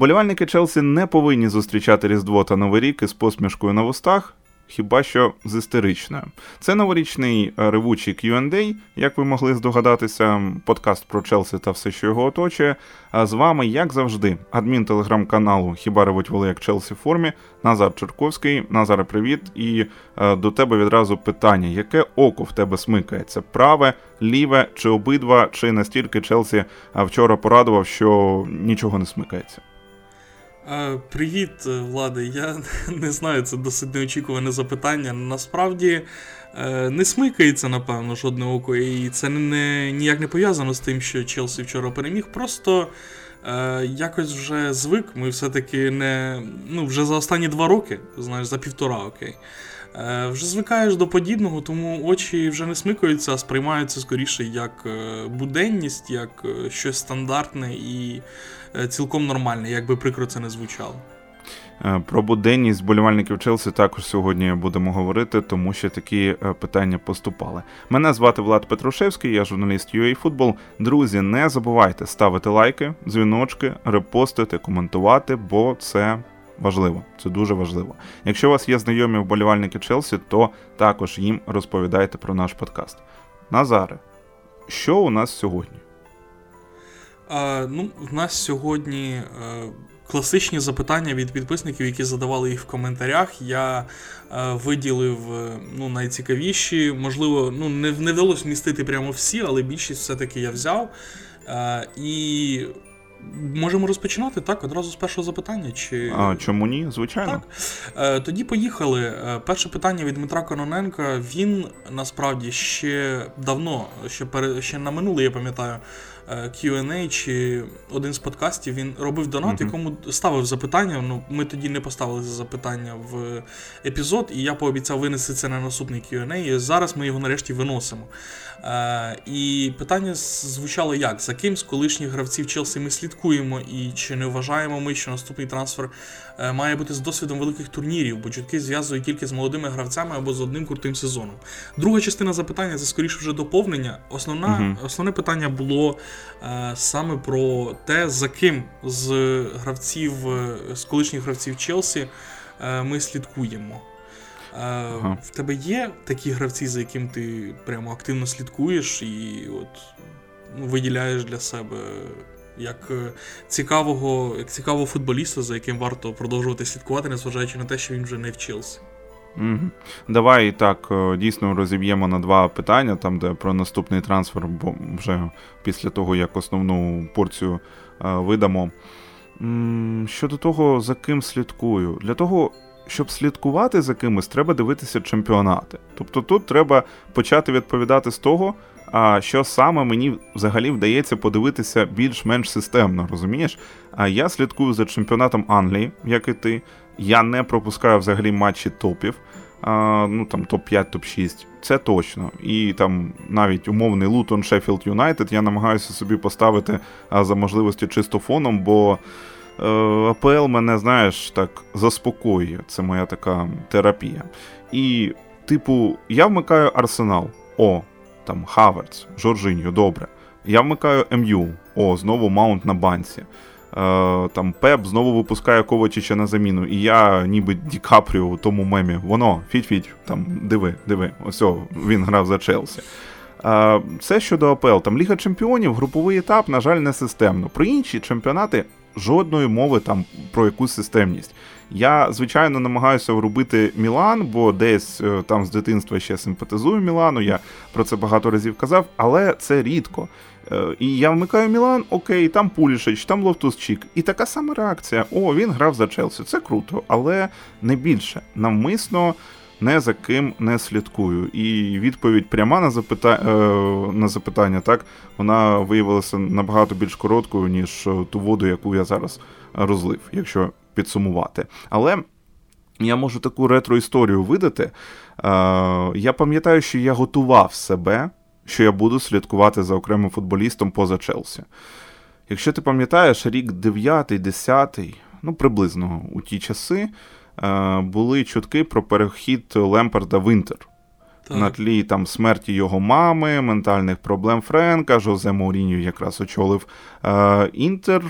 Болівальники Челсі не повинні зустрічати Різдво та Новий рік із посмішкою на вустах хіба що з істеричною. Це новорічний е, ревучий Q&A, як ви могли здогадатися, подкаст про Челсі та все, що його оточує. А з вами, як завжди, адмін телеграм-каналу Хіба ревуть воли як Челсі в формі, Назар Черковський. Назаре, привіт. І е, до тебе відразу питання: яке око в тебе смикається? Праве, ліве чи обидва, чи настільки Челсі е, вчора порадував, що нічого не смикається? Привіт, е, Влади. Я не знаю, це досить неочікуване запитання. Насправді е, не смикається, напевно, жодне око, і це не, ніяк не пов'язано з тим, що Челсі вчора переміг. Просто е, якось вже звик. Ми все-таки не. Ну, вже за останні два роки, знаєш, за півтора окей. Вже звикаєш до подібного, тому очі вже не смикаються, а сприймаються скоріше як буденність, як щось стандартне і цілком нормальне, як би прикро це не звучало. Про буденність болівальників Челсі також сьогодні будемо говорити, тому що такі питання поступали. Мене звати Влад Петрушевський, я журналіст UA Football. Друзі, не забувайте ставити лайки, дзвіночки, репостити, коментувати, бо це важливо, це дуже важливо. Якщо у вас є знайомі вболівальники Челсі, то також їм розповідайте про наш подкаст. Назаре, що у нас сьогодні? Ну, У нас сьогодні е, класичні запитання від підписників, які задавали їх в коментарях. Я е, виділив е, ну, найцікавіші. Можливо, ну, не не вдалося вмістити прямо всі, але більшість все-таки я взяв. І Можемо розпочинати так, одразу з першого запитання. Чи... А Чому ні? Звичайно. Так. Тоді поїхали. Перше питання від Дмитра Кононенка. Він насправді ще давно, ще пере, ще на минуле, я пам'ятаю, Q&A чи один з подкастів він робив донат, mm-hmm. якому ставив запитання. Ну, Ми тоді не поставили запитання в епізод, і я пообіцяв винести це на наступний Q&A, і Зараз ми його нарешті виносимо. Е, І питання звучало як: за ким з колишніх гравців Челсі ми слідкуємо, і чи не вважаємо ми, що наступний трансфер е, має бути з досвідом великих турнірів, бо чутки зв'язують тільки з молодими гравцями або з одним крутим сезоном. Друга частина запитання це скоріше вже доповнення. Основна, mm-hmm. Основне питання було. Е, саме про те, за ким з гравців, е, з колишніх гравців Челсі е, ми слідкуємо. Ага. В тебе є такі гравці, за яким ти прямо активно слідкуєш і от ну, виділяєш для себе як цікавого, як цікавого футболіста, за яким варто продовжувати слідкувати, незважаючи на те, що він вже не в Челсі. Угу. Давай так е, дійсно розіб'ємо на два питання, там де про наступний трансфер, бо вже після того, як основну порцію е, видамо. Щодо того, за ким слідкую, для того, щоб слідкувати за кимось, треба дивитися чемпіонати. Тобто тут треба почати відповідати з того, що саме мені взагалі вдається подивитися більш-менш системно, розумієш? А я слідкую за чемпіонатом Англії, як і ти. Я не пропускаю взагалі матчі топів. А, Ну там топ-5, топ-6, це точно. І там навіть умовний Лутон Шеффілд Юнайтед я намагаюся собі поставити а, за можливості чисто фоном, бо АПЛ мене, знаєш, так заспокоює. Це моя така терапія. І, типу, я вмикаю Арсенал. О, там Хаверц, Жоржиньо, добре. Я вмикаю МЮ. О, знову Маунт на банці. Е, там Пеп знову випускає Ковачича на заміну, і я ніби Ді Капріо у тому мемі. Воно, фіть-фіть, там диви, диви. Ось він грав за Челсі. Е, це щодо АПЛ. Там Ліга Чемпіонів, груповий етап, на жаль, не системно. Про інші чемпіонати жодної мови там про якусь системність. Я, звичайно, намагаюся врубити Мілан, бо десь е, там з дитинства ще симпатизую Мілану. Я про це багато разів казав, але це рідко. Е, і я вмикаю Мілан, окей, там Пулішич, там Лофтус-Чік. І така сама реакція: о, він грав за Челсі. Це круто, але не більше. Навмисно не за ким не слідкую. І відповідь пряма на запитання, е, на запитання, так, вона виявилася набагато більш короткою, ніж ту воду, яку я зараз розлив, якщо підсумувати. Але. Я можу таку ретро-історію видати. Е, я пам'ятаю, що я готував себе що я буду слідкувати за окремим футболістом поза Челсі. Якщо ти пам'ятаєш, рік 9-10, ну приблизно у ті часи, е, були чутки про перехід Лемпарда в Інтер. На тлі там смерті його мами, ментальних проблем Френка, Жозе Мауріньо якраз очолив е, Інтер.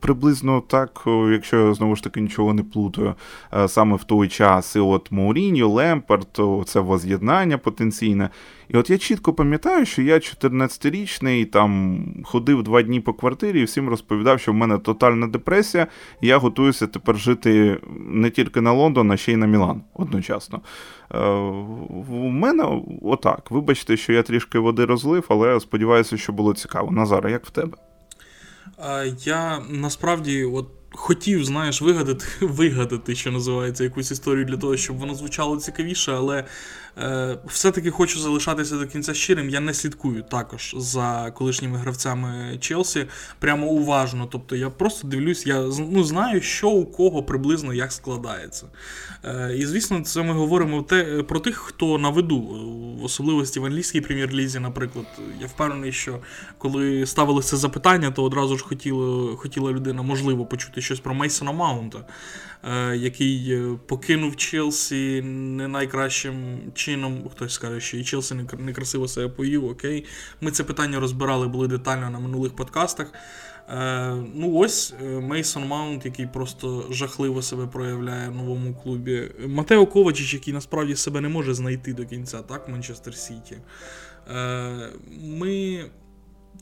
Приблизно так, якщо я знову ж таки нічого не плутаю, е, саме в той час. І от Мауріньо, Лемпард, це воз'єднання потенційне. І от я чітко пам'ятаю, що я 14-річний там ходив два дні по квартирі і всім розповідав, що в мене тотальна депресія, і я готуюся тепер жити не тільки на Лондон, а ще й на Мілан одночасно. Е, у мене отак. Вибачте, що я трішки води розлив, але сподіваюся, що було цікаво. Назара, як в тебе? Я насправді от хотів, знаєш, вигадати, вигадати, що називається, якусь історію для того, щоб воно звучало цікавіше, але все-таки хочу залишатися до кінця щирим. Я не слідкую також за колишніми гравцями Челсі прямо уважно. Тобто я просто дивлюсь, я ну, знаю, що у кого приблизно як складається. Е, і звісно, це ми говоримо те, про тих, хто на виду, в особливості в англійській прем'єр-лізі, наприклад. Я впевнений, що коли ставили це запитання, то одразу ж хотіла, хотіла людина можливо почути щось про Мейсона Маунта. Е, який е, покинув Челсі не найкращим чином. Хтось скаже, що і Челсі некрасиво себе поїв. Окей. Ми це питання розбирали, були детально на минулих подкастах. Е, ну ось Мейсон Маунт, який просто жахливо себе проявляє в новому клубі. Матео Ковачич, який насправді себе не може знайти до кінця, так, Манчестер Сіті. Ми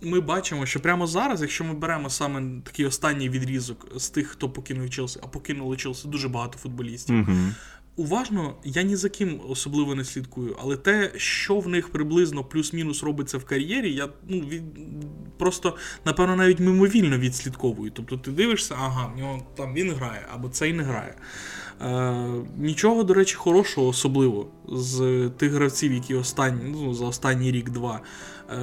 ми бачимо, що прямо зараз, якщо ми беремо саме такий останній відрізок з тих, хто покинув Челсі, а покинули Челсі дуже багато футболістів. Uh-huh. Уважно, я ні за ким особливо не слідкую, але те, що в них приблизно плюс-мінус робиться в кар'єрі, я ну, від, просто, напевно, навіть мимовільно відслідковую. Тобто ти дивишся, ага, в нього там він грає, або цей не грає. Е, Нічого, до речі, хорошого, особливо з тих гравців, які останні, ну, за останній рік-два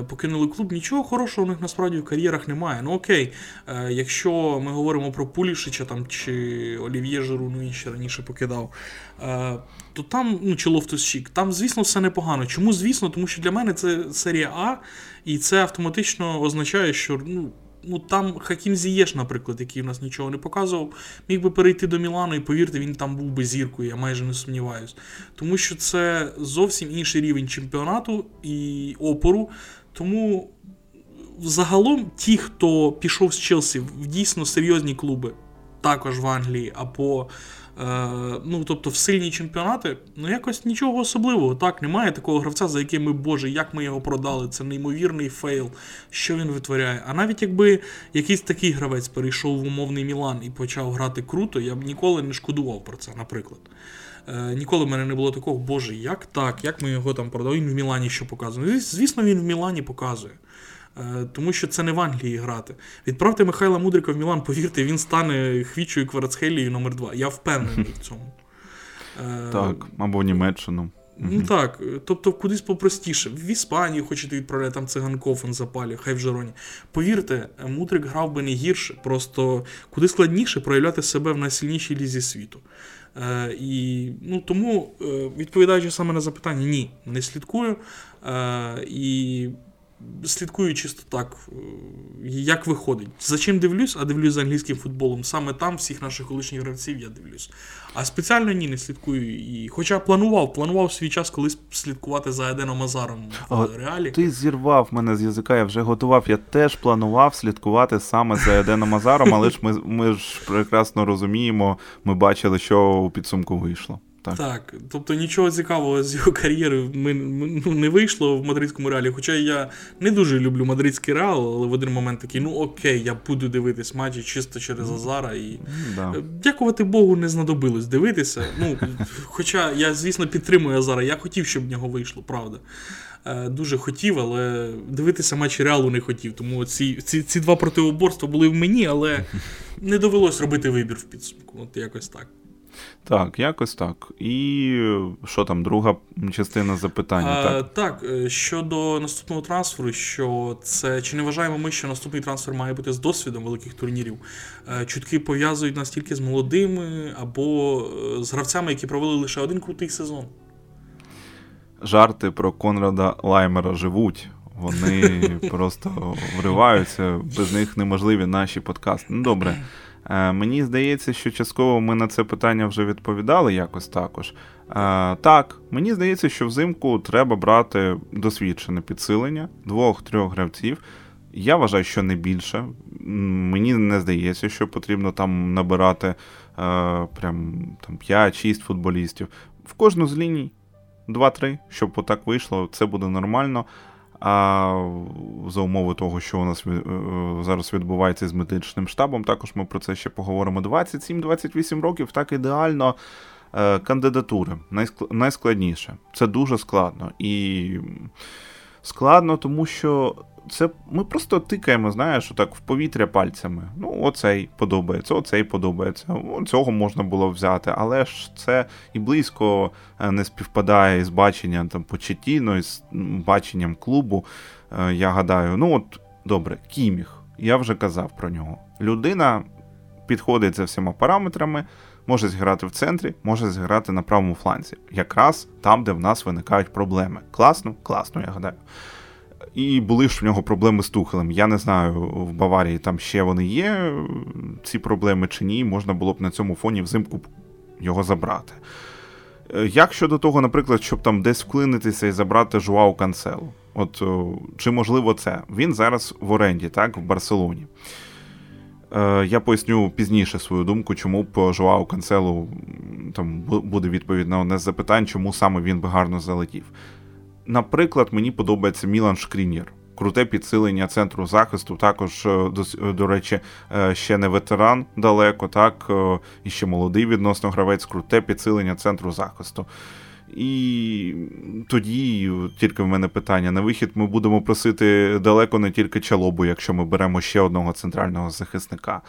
покинули клуб. Нічого хорошого у них насправді в кар'єрах немає. Ну окей, е, якщо ми говоримо про Пулішича там, чи Олів'є Жиру, ну ще раніше покидав, е, то там, ну чи Лофтус-Чік, там, звісно, все непогано. Чому, звісно? Тому що для мене це серія А, і це автоматично означає, що ну, ну там Хакім Зієш, наприклад, який у нас нічого не показував, міг би перейти до Мілану і повірте, він там був би зіркою, я майже не сумніваюсь. Тому що це зовсім інший рівень чемпіонату і опору. Тому загалом ті, хто пішов з Челсі в дійсно серйозні клуби, також в Англії, або Е, ну, тобто в сильні чемпіонати, ну якось нічого особливого. Так, немає такого гравця, за яким ми, Боже, як ми його продали. Це неймовірний фейл, що він витворяє. А навіть якби якийсь такий гравець перейшов в умовний Мілан і почав грати круто, я б ніколи не шкодував про це, наприклад. Е, Ніколи в мене не було такого, Боже, як так, як ми його там продали? Він в Мілані що показує. Звісно, він в Мілані показує. Е, тому що це не в Англії грати. Відправте Михайла Мудрика в Мілан, повірте, він стане хвічою Кварцхелією номер 2 Я впевнений в цьому. Е, так, або в Німеччину. Ну так, тобто кудись попростіше. В Іспанію хочете відправляти, там циганков він запалює, хай в Жероні. Повірте, Мудрик грав би не гірше, просто куди складніше проявляти себе в найсильнішій лізі світу. Е, І ну, тому, е, відповідаючи саме на запитання, ні, не слідкую. Е, І слідкую чисто так, е, як виходить. За чим дивлюсь, а дивлюсь за англійським футболом. Саме там всіх наших колишніх гравців я дивлюсь. А спеціально ні, не слідкую. І, Хоча планував, планував свій час колись слідкувати за Еденом Азаром в реалі. Ти зірвав мене з язика, я вже готував. Я теж планував слідкувати саме за Еденом Азаром, але ж ми, ми ж прекрасно розуміємо, ми бачили, що у підсумку вийшло. Так, Так, тобто нічого цікавого з його кар'єри ми, ми, ну, не вийшло в мадридському реалі. Хоча я не дуже люблю мадридський реал, але в один момент такий, ну окей, я буду дивитись матчі чисто через Азара. І да. Е, дякувати Богу, не знадобилось дивитися. Ну, Хоча я, звісно, підтримую Азара, я хотів, щоб в нього вийшло, правда. Е, дуже хотів, але дивитися матчі реалу не хотів. Тому ці ці, ці два протиоборства були в мені, але не довелось робити вибір в підсумку. От якось так. Так, якось так. І що там, друга частина запитання? А, так, Так, е, щодо наступного трансферу, що це чи не вважаємо ми, що наступний трансфер має бути з досвідом великих турнірів? Е, чутки пов'язують нас тільки з молодими або е, з гравцями, які провели лише один крутий сезон. Жарти про Конрада Лаймера живуть. Вони просто вриваються, без них неможливі наші подкасти. Ну добре. Е, мені здається, що частково ми на це питання вже відповідали якось також. Е, так, мені здається, що взимку треба брати досвідчене підсилення двох-трьох гравців. Я вважаю, що не більше. Мені не здається, що потрібно там набирати е, прям там 5-6 футболістів. В кожну з ліній 2-3, щоб отак вийшло, це буде нормально. А за умови того, що у нас е, зараз відбувається з медичним штабом, також ми про це ще поговоримо. 27-28 років так ідеально. Е, кандидатури найскладніше. Це дуже складно. І складно, тому що це ми просто тикаємо, знаєш, так в повітря пальцями. Ну, оцей подобається, оцей подобається. Цього можна було взяти, але ж це і близько е, не співпадає із баченням там почеттійно, із баченням клубу. Е, я гадаю, ну от добре, Кіміх, я вже казав про нього. Людина підходить за всіма параметрами. Може зіграти в центрі, може зіграти на правому фланзі, якраз там, де в нас виникають проблеми. Класно, класно, я гадаю. І були ж в нього проблеми з Тухелем. Я не знаю, в Баварії там ще вони є, ці проблеми чи ні. Можна було б на цьому фоні взимку його забрати. Е, як щодо того, наприклад, щоб там десь вклинитися і забрати Жуау Канцелу? От чи можливо це? Він зараз в оренді, так, в Барселоні. Е, я поясню пізніше свою думку, чому б Жуау Канцелу там буде відповідь на одне з запитань, чому саме він би гарно залетів. Наприклад, мені подобається Мілан Шкрінєр. Круте підсилення центру захисту, також, е, до, е, до речі, е, ще не ветеран далеко, так, і ще молодий відносно гравець, круте підсилення центру захисту. І тоді тільки в мене питання: на вихід ми будемо просити далеко не тільки чалобу, якщо ми беремо ще одного центрального захисника.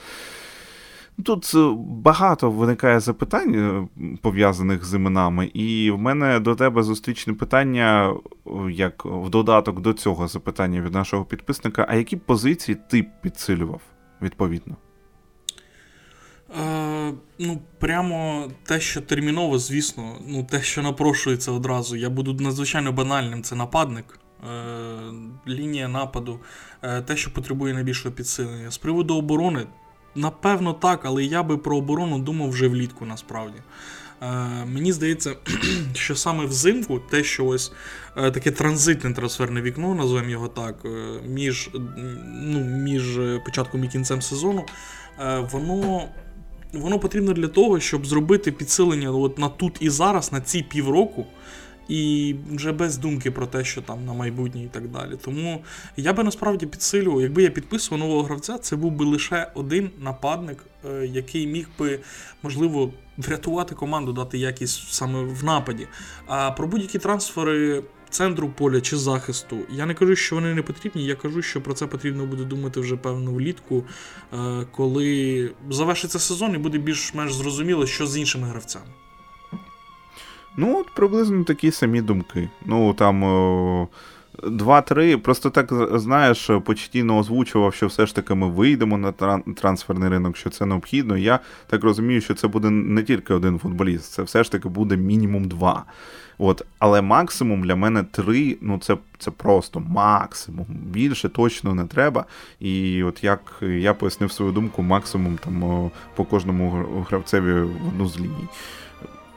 Тут е, багато виникає запитань, е, пов'язаних з іменами, і в мене до тебе зустрічне питання, як в додаток до цього запитання від нашого підписника: а які позиції ти підсилював відповідно? Е, Ну, прямо те, що терміново, звісно, ну, те, що напрошується одразу. Я буду надзвичайно банальним, це нападник. Е, Лінія нападу, е, те, що потребує найбільшого підсилення. З приводу оборони, Напевно, так, але я би про оборону думав вже влітку насправді. Е, Мені здається, що саме взимку те, що ось е, таке транзитне трансферне вікно, називаємо його так, е, між ну, між початком і кінцем сезону, е, воно воно потрібно для того, щоб зробити підсилення от на тут і зараз, на ці півроку. І вже без думки про те, що там на майбутнє і так далі. Тому я би насправді підсилював, якби я підписував нового гравця, це був би лише один нападник, е, який міг би, можливо, врятувати команду, дати якість саме в нападі. А про будь-які трансфери центру поля чи захисту, я не кажу, що вони не потрібні. Я кажу, що про це потрібно буде думати вже певно влітку, е, коли завершиться сезон і буде більш-менш зрозуміло, що з іншими гравцями. Ну, от приблизно такі самі думки. Ну, там. Два-три, просто так знаєш, почтійно озвучував, що все ж таки ми вийдемо на трансферний ринок, що це необхідно. Я так розумію, що це буде не тільки один футболіст, це все ж таки буде мінімум два. От, Але максимум для мене три, ну це це просто максимум. Більше точно не треба. І от як я пояснив свою думку, максимум там по кожному гравцеві в одну з ліній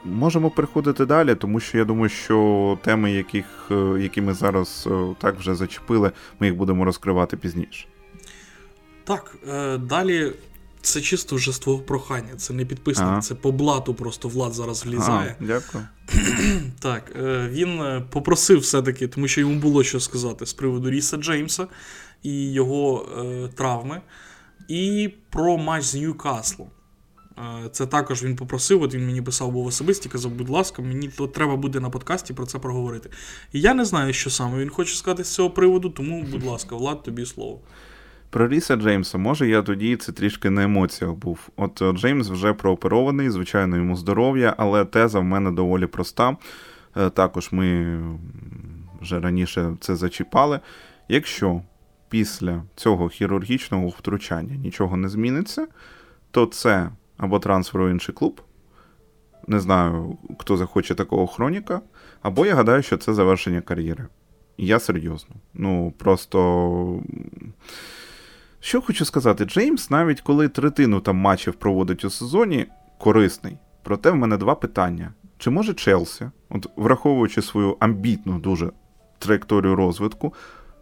можемо переходити далі, тому що я думаю, що теми, яких, е, які ми зараз е, так вже зачепили, ми їх будемо розкривати пізніше. Так, е, далі. Це чисто вже з твого прохання, це не підписник, ага. це по блату просто Влад зараз влізає. Ага, дякую. Так, він попросив все-таки, тому що йому було що сказати з приводу Ріса Джеймса і його травми, і про матч з Ньюкаслом. Це також він попросив, от він мені писав був особисті, казав, будь ласка, мені то треба буде на подкасті про це проговорити. І я не знаю, що саме він хоче сказати з цього приводу, тому, будь ласка, Влад, тобі слово. Про Ріса Джеймса, може, я тоді це трішки на емоціях був. От е, Джеймс вже прооперований, звичайно, йому здоров'я, але теза в мене доволі проста. Е, також ми вже раніше це зачіпали. Якщо після цього хірургічного втручання нічого не зміниться, то це або трансфер у інший клуб. Не знаю, хто захоче такого хроніка. Або я гадаю, що це завершення кар'єри. Я серйозно. Ну, просто. Що хочу сказати, Джеймс, навіть коли третину там матчів проводить у сезоні, корисний. Проте в мене два питання. Чи може Челсі, от враховуючи свою амбітну дуже траєкторію розвитку,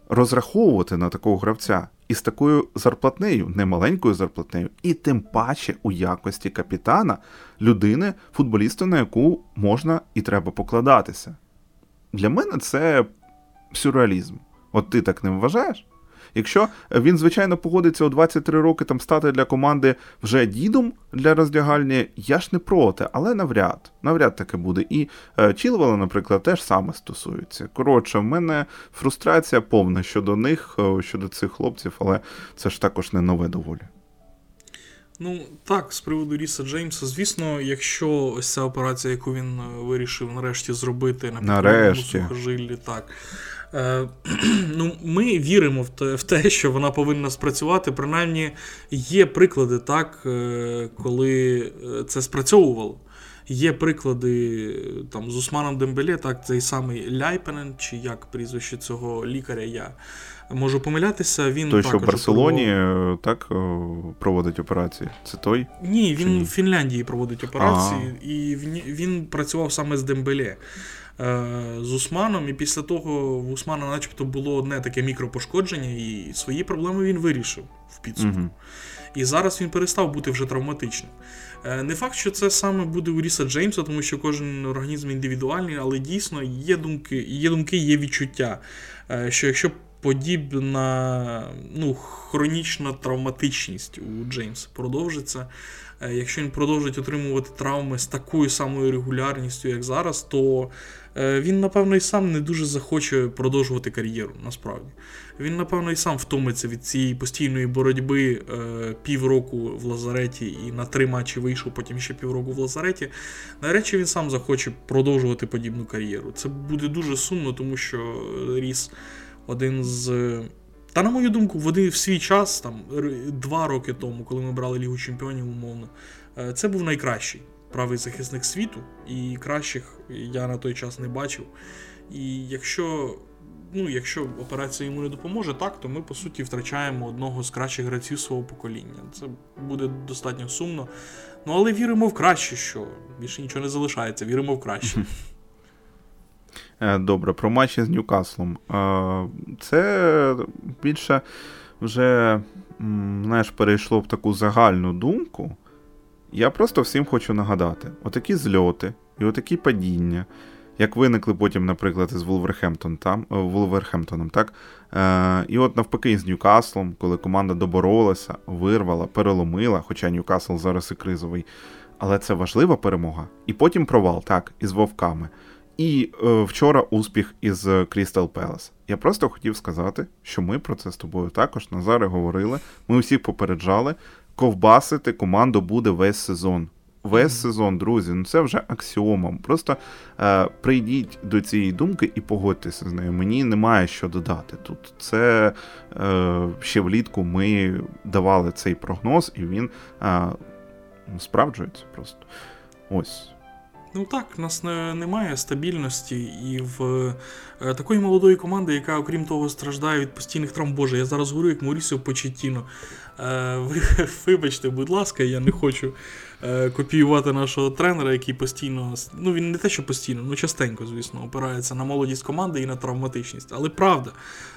розраховувати на такого гравця? Із такою зарплатнею, немаленькою зарплатнею, і тим паче у якості капітана людини, футболіста, на яку можна і треба покладатися. Для мене це сюрреалізм. От ти так не вважаєш? Якщо він, звичайно, погодиться у 23 роки там стати для команди вже дідом для роздягальні, я ж не проти, але навряд, навряд таке буде. І е, Чілвела, наприклад, теж саме стосується. Коротше, в мене фрустрація повна щодо них, е, щодо цих хлопців, але це ж також не нове доволі. Ну, так, з приводу Ріса Джеймса, звісно, якщо ось ця операція, яку він е, вирішив нарешті зробити на підтриманому сухожиллі, так. Е, ну, Ми віримо в те, в те, що вона повинна спрацювати. Принаймні, є приклади, так, е, коли е, це спрацьовувало. Є приклади там, з Усманом Дембеле, так, цей самий Ляйпенен, чи як прізвище цього лікаря, я можу помилятися. Він Той, що в Барселоні проводив... так проводить операції. Це той? Ні, він в Фінляндії проводить операції, А-а. і він, він працював саме з Дембеле. Е, з Усманом, і після того в Усмана, начебто, було одне таке мікропошкодження, і свої проблеми він вирішив в підсумку. Угу. І зараз він перестав бути вже травматичним. Е, не факт, що це саме буде у Ріса Джеймса, тому що кожен організм індивідуальний, але дійсно є думки, є думки, є відчуття, е, що якщо подібна ну, хронічна травматичність у Джеймса продовжиться, якщо він продовжить отримувати травми з такою самою регулярністю, як зараз, то Е, він, напевно, і сам не дуже захоче продовжувати кар'єру, насправді. Він, напевно, і сам втомиться від цієї постійної боротьби е, півроку в Лазареті і на три матчі вийшов, потім ще півроку в Лазареті. Наречі він сам захоче продовжувати подібну кар'єру. Це буде дуже сумно, тому що Ріс один з. Та, на мою думку, вони в свій час, там два роки тому, коли ми брали Лігу Чемпіонів, умовно, е, це був найкращий правий захисник світу, і кращих я на той час не бачив. І якщо ну, якщо операція йому не допоможе, так, то ми по суті втрачаємо одного з кращих гравців свого покоління. Це буде достатньо сумно. Ну, але віримо в краще, що більше нічого не залишається, віримо в краще. Е, добре, про матчі з Ньюкаслом. Е, це більше вже знаєш, перейшло в таку загальну думку. Я просто всім хочу нагадати: отакі зльоти і отакі падіння, як виникли потім, наприклад, із Вулверхемптон, там, е, Вулверхемптоном, так? І от навпаки, з Ньюкаслом, коли команда доборолася, вирвала, переломила, хоча Ньюкасл зараз і кризовий. Але це важлива перемога. І потім провал, так, із вовками. І е, вчора успіх із Крістал Пелес. Я просто хотів сказати, що ми про це з тобою також Назаре говорили. Ми усіх попереджали ковбасити команду буде весь сезон. Весь сезон, друзі, ну це вже аксіома. Просто е, прийдіть до цієї думки і погодьтеся з нею. Мені немає що додати тут. Це е, ще влітку ми давали цей прогноз, і він е, справджується просто. Ось. Ну так, в нас не, немає стабільності і в е, такої молодої команди, яка, окрім того, страждає від постійних травм. Боже, я зараз говорю як Морісів Почетіно. Е, ви, Вибачте, будь ласка, я не хочу копіювати нашого тренера, який постійно, ну він не те, що постійно, ну частенько, звісно, опирається на молодість команди і на травматичність. Але правда,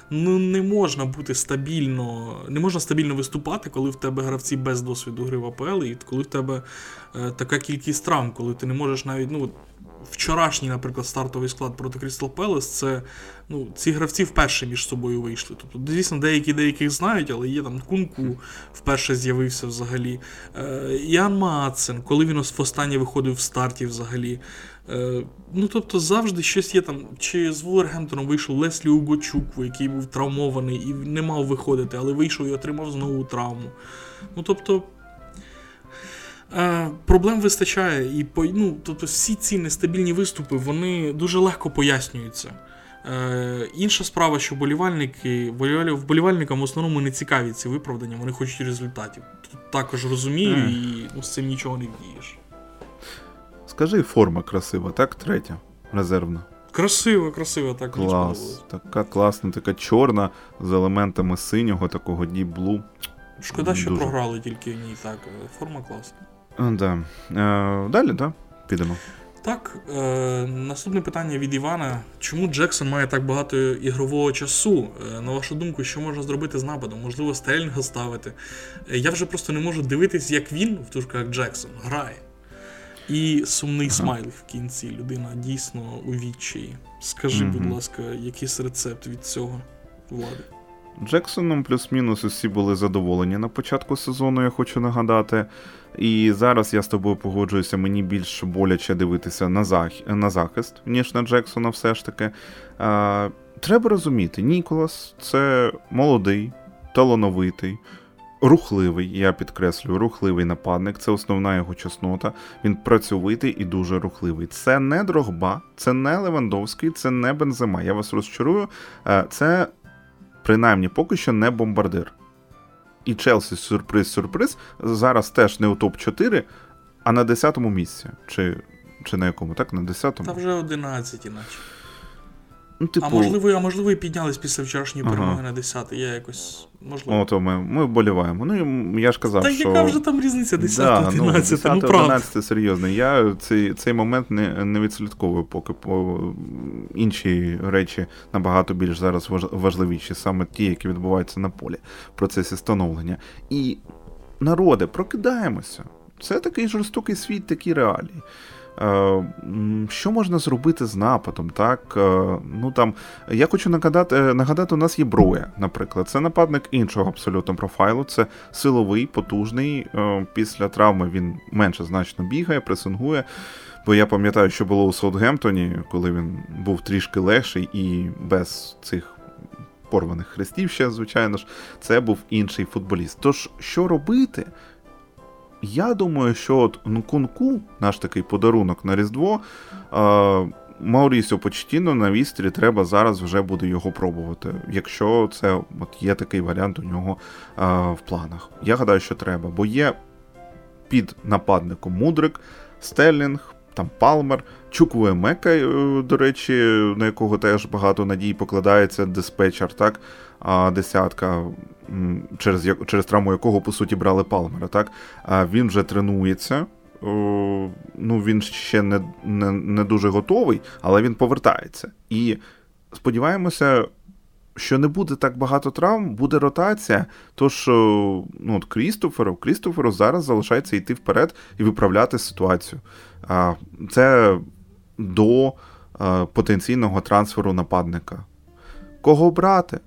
ну не можна бути стабільно, не можна стабільно виступати, коли в тебе гравці без досвіду гри в АПЛ, і коли в тебе е, така кількість травм, коли ти не можеш навіть. ну, Вчорашній, наприклад, стартовий склад проти Crystal Palace, це ну, ці гравці вперше між собою вийшли. Тобто, звісно, деякі деяких знають, але є там Кунку вперше з'явився взагалі. Е, Іан Маацен, коли він востаннє виходив в старті взагалі. Е, Ну, тобто, завжди щось є там. Чи з Вулвергемптоном вийшов Леслі Угочук, який був травмований і не мав виходити, але вийшов і отримав знову травму. Ну, тобто. Е, Проблем вистачає, і ну, тобто всі ці нестабільні виступи вони дуже легко пояснюються. Е, Інша справа, що болівальники, вболівальникам в основному не цікаві ці виправдання, вони хочуть результатів. Тут також розумію, mm. і ну, з цим нічого не вдієш. Скажи, форма красива, так? Третя, резервна. Красиво, красиво, так. Клас. Така класна, така чорна, з елементами синього, такого діблу. Шкода, що Дуже. програли тільки в ній так. Форма класна. Да. Е, Далі, так? Підемо. Так, е, наступне питання від Івана. Чому Джексон має так багато ігрового часу? Е, на вашу думку, що можна зробити з нападом? Можливо, Стерлінга ставити. Е, я вже просто не можу дивитись, як він в тушках Джексон грає. І сумний смайл в кінці. Людина дійсно у відчаї. Скажи, будь ласка, якийсь рецепт від цього влади? Джексоном плюс-мінус усі були задоволені на початку сезону, я хочу нагадати. І зараз я з тобою погоджуюся, мені більш боляче дивитися на зах... на захист, ніж на Джексона, все ж таки. А, Треба розуміти, Ніколас це молодий, талановитий, рухливий, я підкреслюю, рухливий нападник, це основна його чеснота. Він працьовитий і дуже рухливий. Це не Дрогба, це не Левандовський, це не Бензема. Я вас розчарую. Це принаймні поки що не бомбардир. І Челсі сюрприз-сюрприз зараз теж не у топ-4, а на 10-му місці. Чи чи на якому? Так, на 10-му? Та вже 11, іначе. Ну, типу... А можливо, а можливо, і піднялись після вчорашньої ага. перемоги на 10 Я якось. можливо. О, то ми ми вболіваємо. Ну, я ж казав, Та що... яка вже там різниця 10 да, 11 ну, 10 ну, 11 серйозно. Я цей цей момент не не відслідковую, поки по інші речі набагато більш зараз важливіші, саме ті, які відбуваються на полі в процесі становлення. І народи, прокидаємося. Це такий жорстокий світ, такі реалії. Е, що можна зробити з нападом? так? Е, ну там, Я хочу нагадати, е, нагадати, у нас є Броя, наприклад. Це нападник іншого абсолютно профайлу. Це силовий, потужний. Після травми він менше значно бігає, пресингує. Бо я пам'ятаю, що було у Саутгемптоні, коли він був трішки легший і без цих порваних хрестів ще, звичайно ж, це був інший футболіст. Тож, що робити? Я думаю, що от Нкунку, наш такий подарунок на Різдво, Маурісіо Почтіно на вістрі треба зараз вже буде його пробувати, якщо це от є такий варіант у нього в планах. Я гадаю, що треба, бо є під нападником Мудрик, Стеллінг, там Палмер, Чуквує Мека, е, до речі, на якого теж багато надій покладається диспетчер, так? А десятка через через травму якого, по суті, брали Палмера. так? А Він вже тренується. Ну, Він ще не, не, не дуже готовий, але він повертається. І сподіваємося. Що не буде так багато травм, буде ротація. Тож ну, от Крістоферу Крістоферу зараз залишається йти вперед і виправляти ситуацію. Це до потенційного трансферу нападника. Кого брати?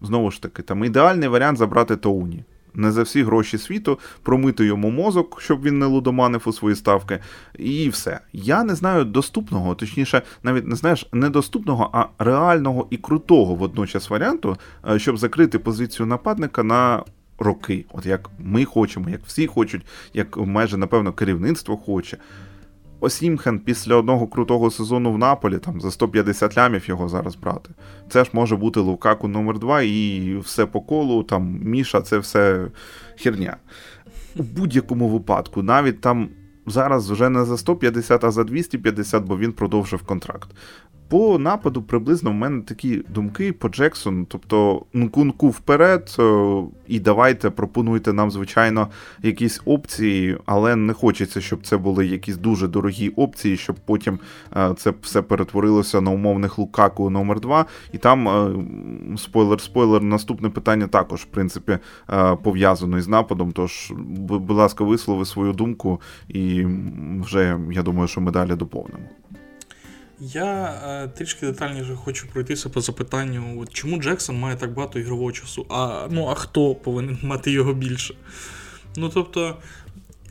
Знову ж таки, там ідеальний варіант забрати Тоуні. Не за всі гроші світу, промити йому мозок, щоб він не лудоманив у свої ставки, і все. Я не знаю доступного, точніше, навіть не знаєш, недоступного, а реального і крутого водночас варіанту, е, щоб закрити позицію нападника на роки. От як ми хочемо, як всі хочуть, як майже напевно керівництво хоче. Осімхен після одного крутого сезону в Наполі, там за 150 лямів його зараз брати. Це ж може бути Лукаку номер 2 і все по колу, там Міша, це все херня. У будь-якому випадку, навіть там зараз вже не за 150, а за 250, бо він продовжив контракт. По нападу приблизно в мене такі думки по Джексону. Тобто Нкунку вперед, е, і давайте пропонуйте нам, звичайно, якісь опції, але не хочеться, щоб це були якісь дуже дорогі опції, щоб потім е, це все перетворилося на умовних Лукаку номер 2 І там спойлер-спойлер, наступне питання також, в принципі, е, пов'язано із нападом. Тож, будь ласка, вислови свою думку, і вже я думаю, що ми далі доповнимо. Я е, трішки детальніше хочу пройтися по запитанню, от чому Джексон має так багато ігрового часу? А ну, а хто повинен мати його більше? Ну тобто,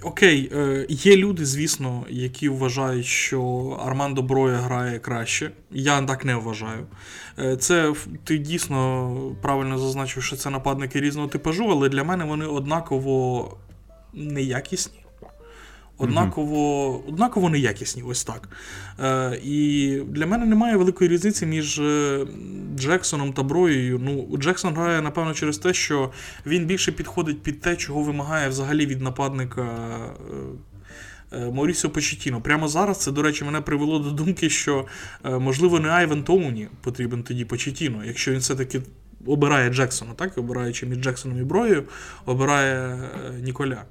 окей, е, є люди, звісно, які вважають, що Армандо Броя грає краще. Я так не вважаю. Е, це ти дійсно правильно зазначив, що це нападники різного типажу, але для мене вони однаково неякісні однаково однаково неякісні, ось так. Е, І для мене немає великої різниці між е, Джексоном та Броєю. Ну, Джексон грає, напевно, через те, що він більше підходить під те, чого вимагає взагалі від нападника. Е, е, Маурісіо Почетіно. Прямо зараз це, до речі, мене привело до думки, що, можливо, не Айвен Тоуні потрібен тоді Почетіно, якщо він все-таки обирає Джексона, так? Обираючи між Джексоном і Броєю, обирає Ніколя.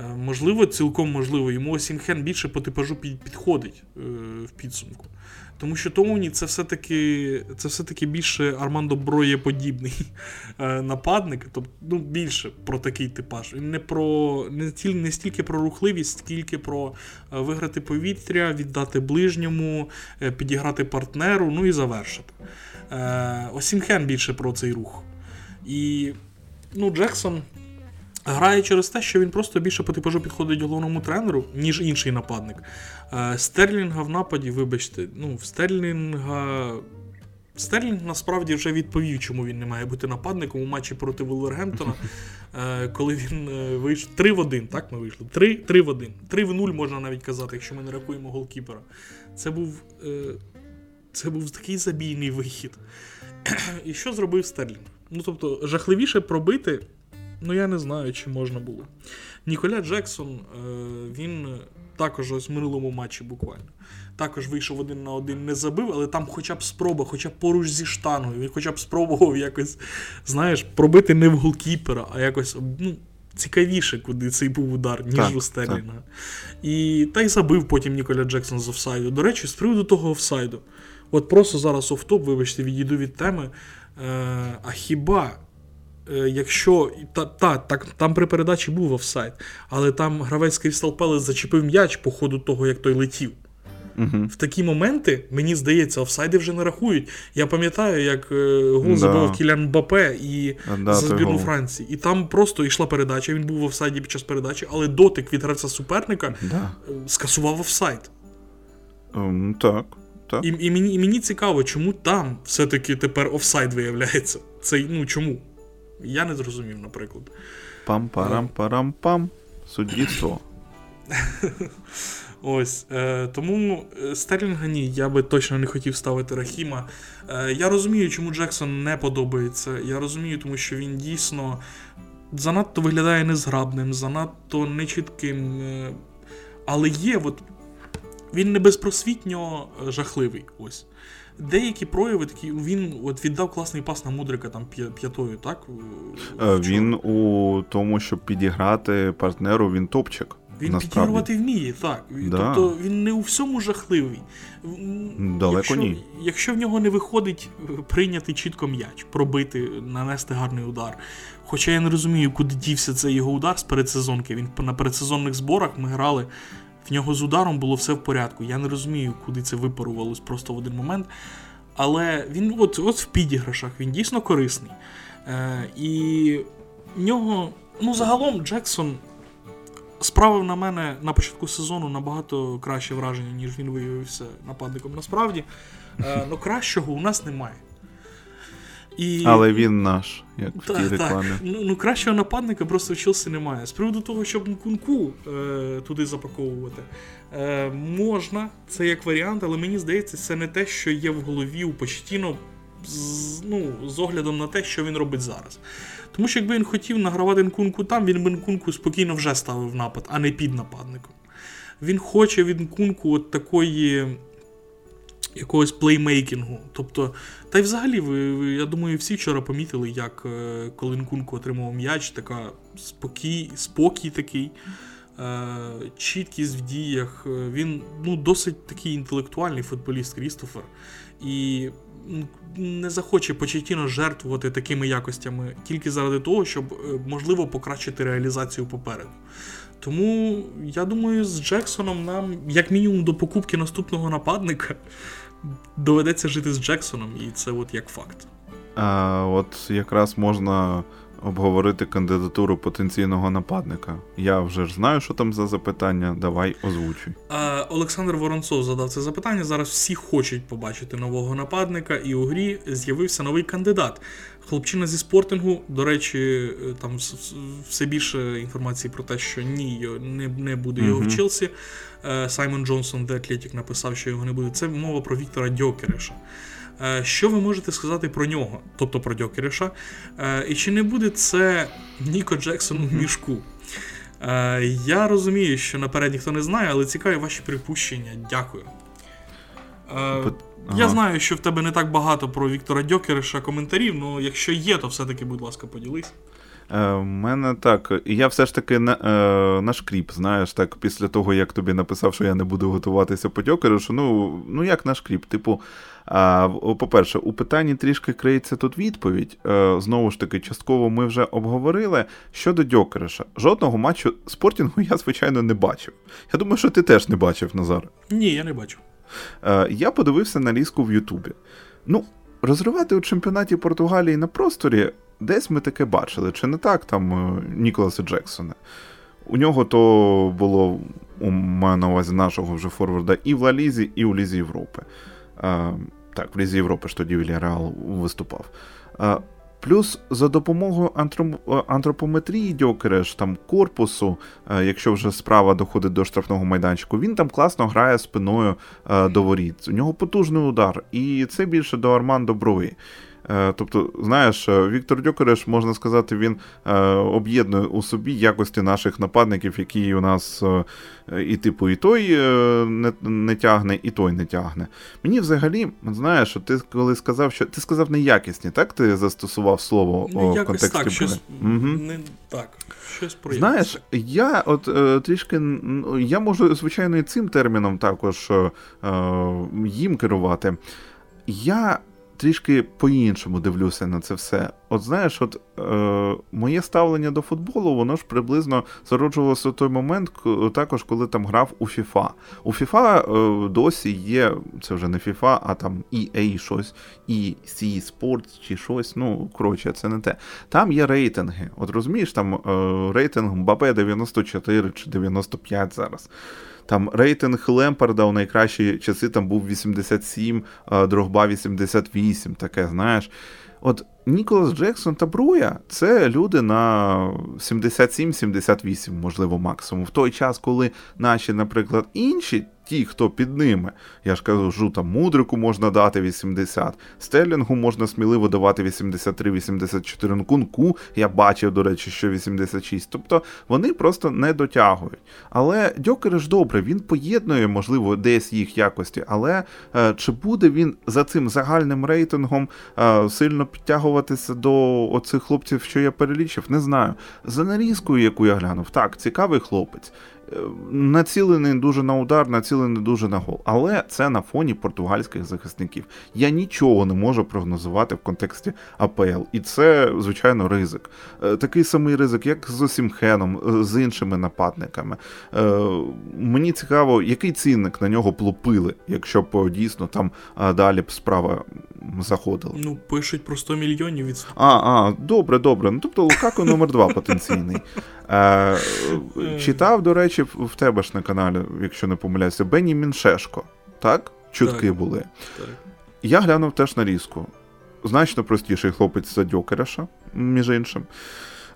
Е, можливо, цілком можливо, йому Осімхен більше по типажу підходить е, в підсумку. Тому що Тоуні це все-таки це все-таки більше Армандо Броє подібний е, нападник, тобто ну, більше про такий типаж. Не про не, тіль, не стільки про рухливість, скільки про виграти повітря, віддати ближньому, підіграти партнеру, ну і завершити. Осімхен більше про цей рух. І ну, Джексон. Грає через те, що він просто більше по типажу підходить головному тренеру, ніж інший нападник. Е, Стерлінга в нападі, вибачте, ну, в Стерлінга. Стерлінг насправді вже відповів, чому він не має бути нападником у матчі проти Вулвергемптона, е, коли він е, вийшов 3 в 1, так ми вийшли? 3 3 в 1. 3 в 0 можна навіть казати, якщо ми не рахуємо голкіпера. Це був це був такий забійний вихід. І що зробив Стерлінг? Ну, тобто, жахливіше пробити Ну, я не знаю, чи можна було. Ніколя Джексон, е, він також ось в минулому матчі буквально. Також вийшов один на один, не забив, але там хоча б спроба, хоча б поруч зі штангою, він хоча б спробував якось, знаєш, пробити не в голкіпера, а якось ну, цікавіше, куди цей був удар, ніж так, у Стерлінга. І та й забив потім Ніколя Джексон з офсайду. До речі, з приводу того офсайду. От просто зараз офтоп, вибачте, відійду від теми. Е, А хіба якщо та, та, так, там при передачі був офсайд, але там гравець Крістал Пелес зачепив м'яч по ходу того, як той летів. Угу. В такі моменти, мені здається, офсайди вже не рахують. Я пам'ятаю, як е, гол да. забив Кілян Бапе і да, за збірну Франції. І там просто йшла передача, він був в офсайді під час передачі, але дотик від гравця суперника да. Е, скасував офсайд. Um, так. так. І і, мені і мені цікаво, чому там все-таки тепер офсайд виявляється. Це ну чому? Я не зрозумів, наприклад. Пам-парам-парам-пам. Суддівство. Ось. Е, Тому е, Стерлінга ні, я би точно не хотів ставити Рахіма. Е, Я розумію, чому Джексон не подобається. Я розумію, тому що він дійсно занадто виглядає незграбним, занадто нечітким. Е, але є, от він не безпросвітньо е, жахливий. ось деякі прояви такі, він от віддав класний пас на Мудрика там п'ятою, так? Е, він у тому, щоб підіграти партнеру, він топчик. Він насправді. підігрувати вміє, так. Да. Тобто він не у всьому жахливий. Далеко якщо, ні. Якщо в нього не виходить е, прийняти чітко м'яч, пробити, нанести гарний удар. Хоча я не розумію, куди дівся цей його удар з передсезонки. Він на передсезонних зборах ми грали в нього з ударом було все в порядку. Я не розумію, куди це випарувалось просто в один момент. Але він от от в підіграшах він дійсно корисний. Е, І в нього, ну, загалом, Джексон справив на мене на початку сезону набагато краще враження, ніж він виявився нападником. Насправді, е, ну кращого у нас немає. І... Але він наш, як в тій рекламі. Так. Ну, ну кращого нападника просто в Челсі немає. З приводу того, щоб Нкунку е, туди запаковувати, е, можна, це як варіант, але мені здається, це не те, що є в голові у Почтіно з, ну, з оглядом на те, що він робить зараз. Тому що якби він хотів награвати Нкунку там, він би Нкунку спокійно вже ставив напад, а не під нападником. Він хоче від Нкунку от такої якогось плеймейкінгу. Тобто, та й взагалі, ви, я думаю, всі вчора помітили, як е, коли Нкунку отримав м'яч, така спокій, спокій такий, е, чіткість в діях. Е, він ну, досить такий інтелектуальний футболіст Крістофер. І не захоче Почетіно жертвувати такими якостями тільки заради того, щоб можливо покращити реалізацію попереду. Тому я думаю, з Джексоном нам, як мінімум, до покупки наступного нападника доведеться жити з Джексоном, і це от як факт. А, От якраз можна обговорити кандидатуру потенційного нападника. Я вже ж знаю, що там за запитання. Давай озвучуй. Олександр Воронцов задав це запитання. Зараз всі хочуть побачити нового нападника, і у грі з'явився новий кандидат. Хлопчина зі спортингу. До речі, там все більше інформації про те, що ні, не не буде його mm-hmm. в Челсі. Е, Саймон Джонсон, де Атлетік написав, що його не буде. Це мова про Віктора Дьокереша. Е, що ви можете сказати про нього, тобто про Дьокереша? Е, і чи не буде це Ніко Джексон в мішку? Я розумію, що наперед ніхто не знає, але цікаві ваші припущення. Дякую. Я знаю, що в тебе не так багато про Віктора Дьокереша коментарів, але якщо є, то все-таки, будь ласка, поділись. Е, У мене так. Я все ж таки на, е, наш кріп, знаєш, так, після того, як тобі написав, що я не буду готуватися по дьокеру, що ну, ну як наш кріп? Типу, по-перше, у питанні трішки криється тут відповідь. Е, знову ж таки, частково ми вже обговорили. Щодо Дьокереша, жодного матчу спортінгу я, звичайно, не бачив. Я думаю, що ти теж не бачив, Назар. Ні, я не бачу. Е, я подивився на ліску в Ютубі. Ну, розривати у чемпіонаті Португалії на просторі десь ми таке бачили, чи не так там е, Ніколаса Джексона. У нього то було, у маю на увазі нашого вже форварда, і в Ла Лізі, і у Лізі Європи. Так, в Лізі Європи ж тоді Вільяреал виступав. Плюс за допомогою антропометрії Дьокереш, там корпусу, якщо вже справа доходить до штрафного майданчику, він там класно грає спиною до воріт. У нього потужний удар, і це більше до Армандо Брої. Е, тобто, знаєш, е, Віктор Дьокереш, можна сказати, він е, об'єднує у собі якості наших нападників, які у нас і типу і той не, не тягне, і той не тягне. Мені взагалі, знаєш, ти коли сказав, що ти сказав неякісні, так ти застосував слово не в контексті так, щось, угу. не так. Щось про Знаєш, я от е, трішки я можу, звичайно, і цим терміном також е, їм керувати. Я трішки по-іншому дивлюся на це все. От знаєш, от е, моє ставлення до футболу, воно ж приблизно зароджувалося в той момент, також коли там грав у FIFA. У FIFA е, досі є, це вже не FIFA, а там EA щось, EC Sports чи щось. Ну, коротше, це не те. Там є рейтинги. От розумієш, там е, рейтинг Мбапе 94 чи 95 зараз. Там рейтинг Лемпарда у найкращі часи там був 87, Дрогба 88, таке, знаєш. От Ніколас Джексон та Бруя це люди на 77-78, можливо, максимум. В той час, коли наші, наприклад, інші ті, хто під ними. Я ж кажу, там мудрику можна дати 80, стелінгу можна сміливо давати 83-84. Ну, кунку я бачив, до речі, що 86. Тобто вони просто не дотягують. Але Дьокер ж добре, він поєднує, можливо, десь їх якості, але е, чи буде він за цим загальним рейтингом е, сильно підтягуватися до оцих хлопців, що я перелічив, не знаю. За нарізкою, яку я глянув, так, цікавий хлопець. Е, націлений дуже на удар, націлений дуже на гол. Але це на фоні португальських захисників. Я нічого не можу прогнозувати в контексті АПЛ. І це, звичайно, ризик. Е, такий самий ризик, як з Осімхеном, е, з іншими нападниками. Мені цікаво, який цінник на нього плопили, якщо б дійсно там далі б справа заходила. Ну, пишуть про 100 мільйонів від А, а, добре, добре. Ну тобто Лукако номер 2 потенційний. Е, Читав, до речі, в тебе ж на каналі, якщо не помиляюся, Бенні Міншешко. Так? Чутки так, були. Так. Я глянув теж на різку. Значно простіший хлопець за Дьокереша, між іншим.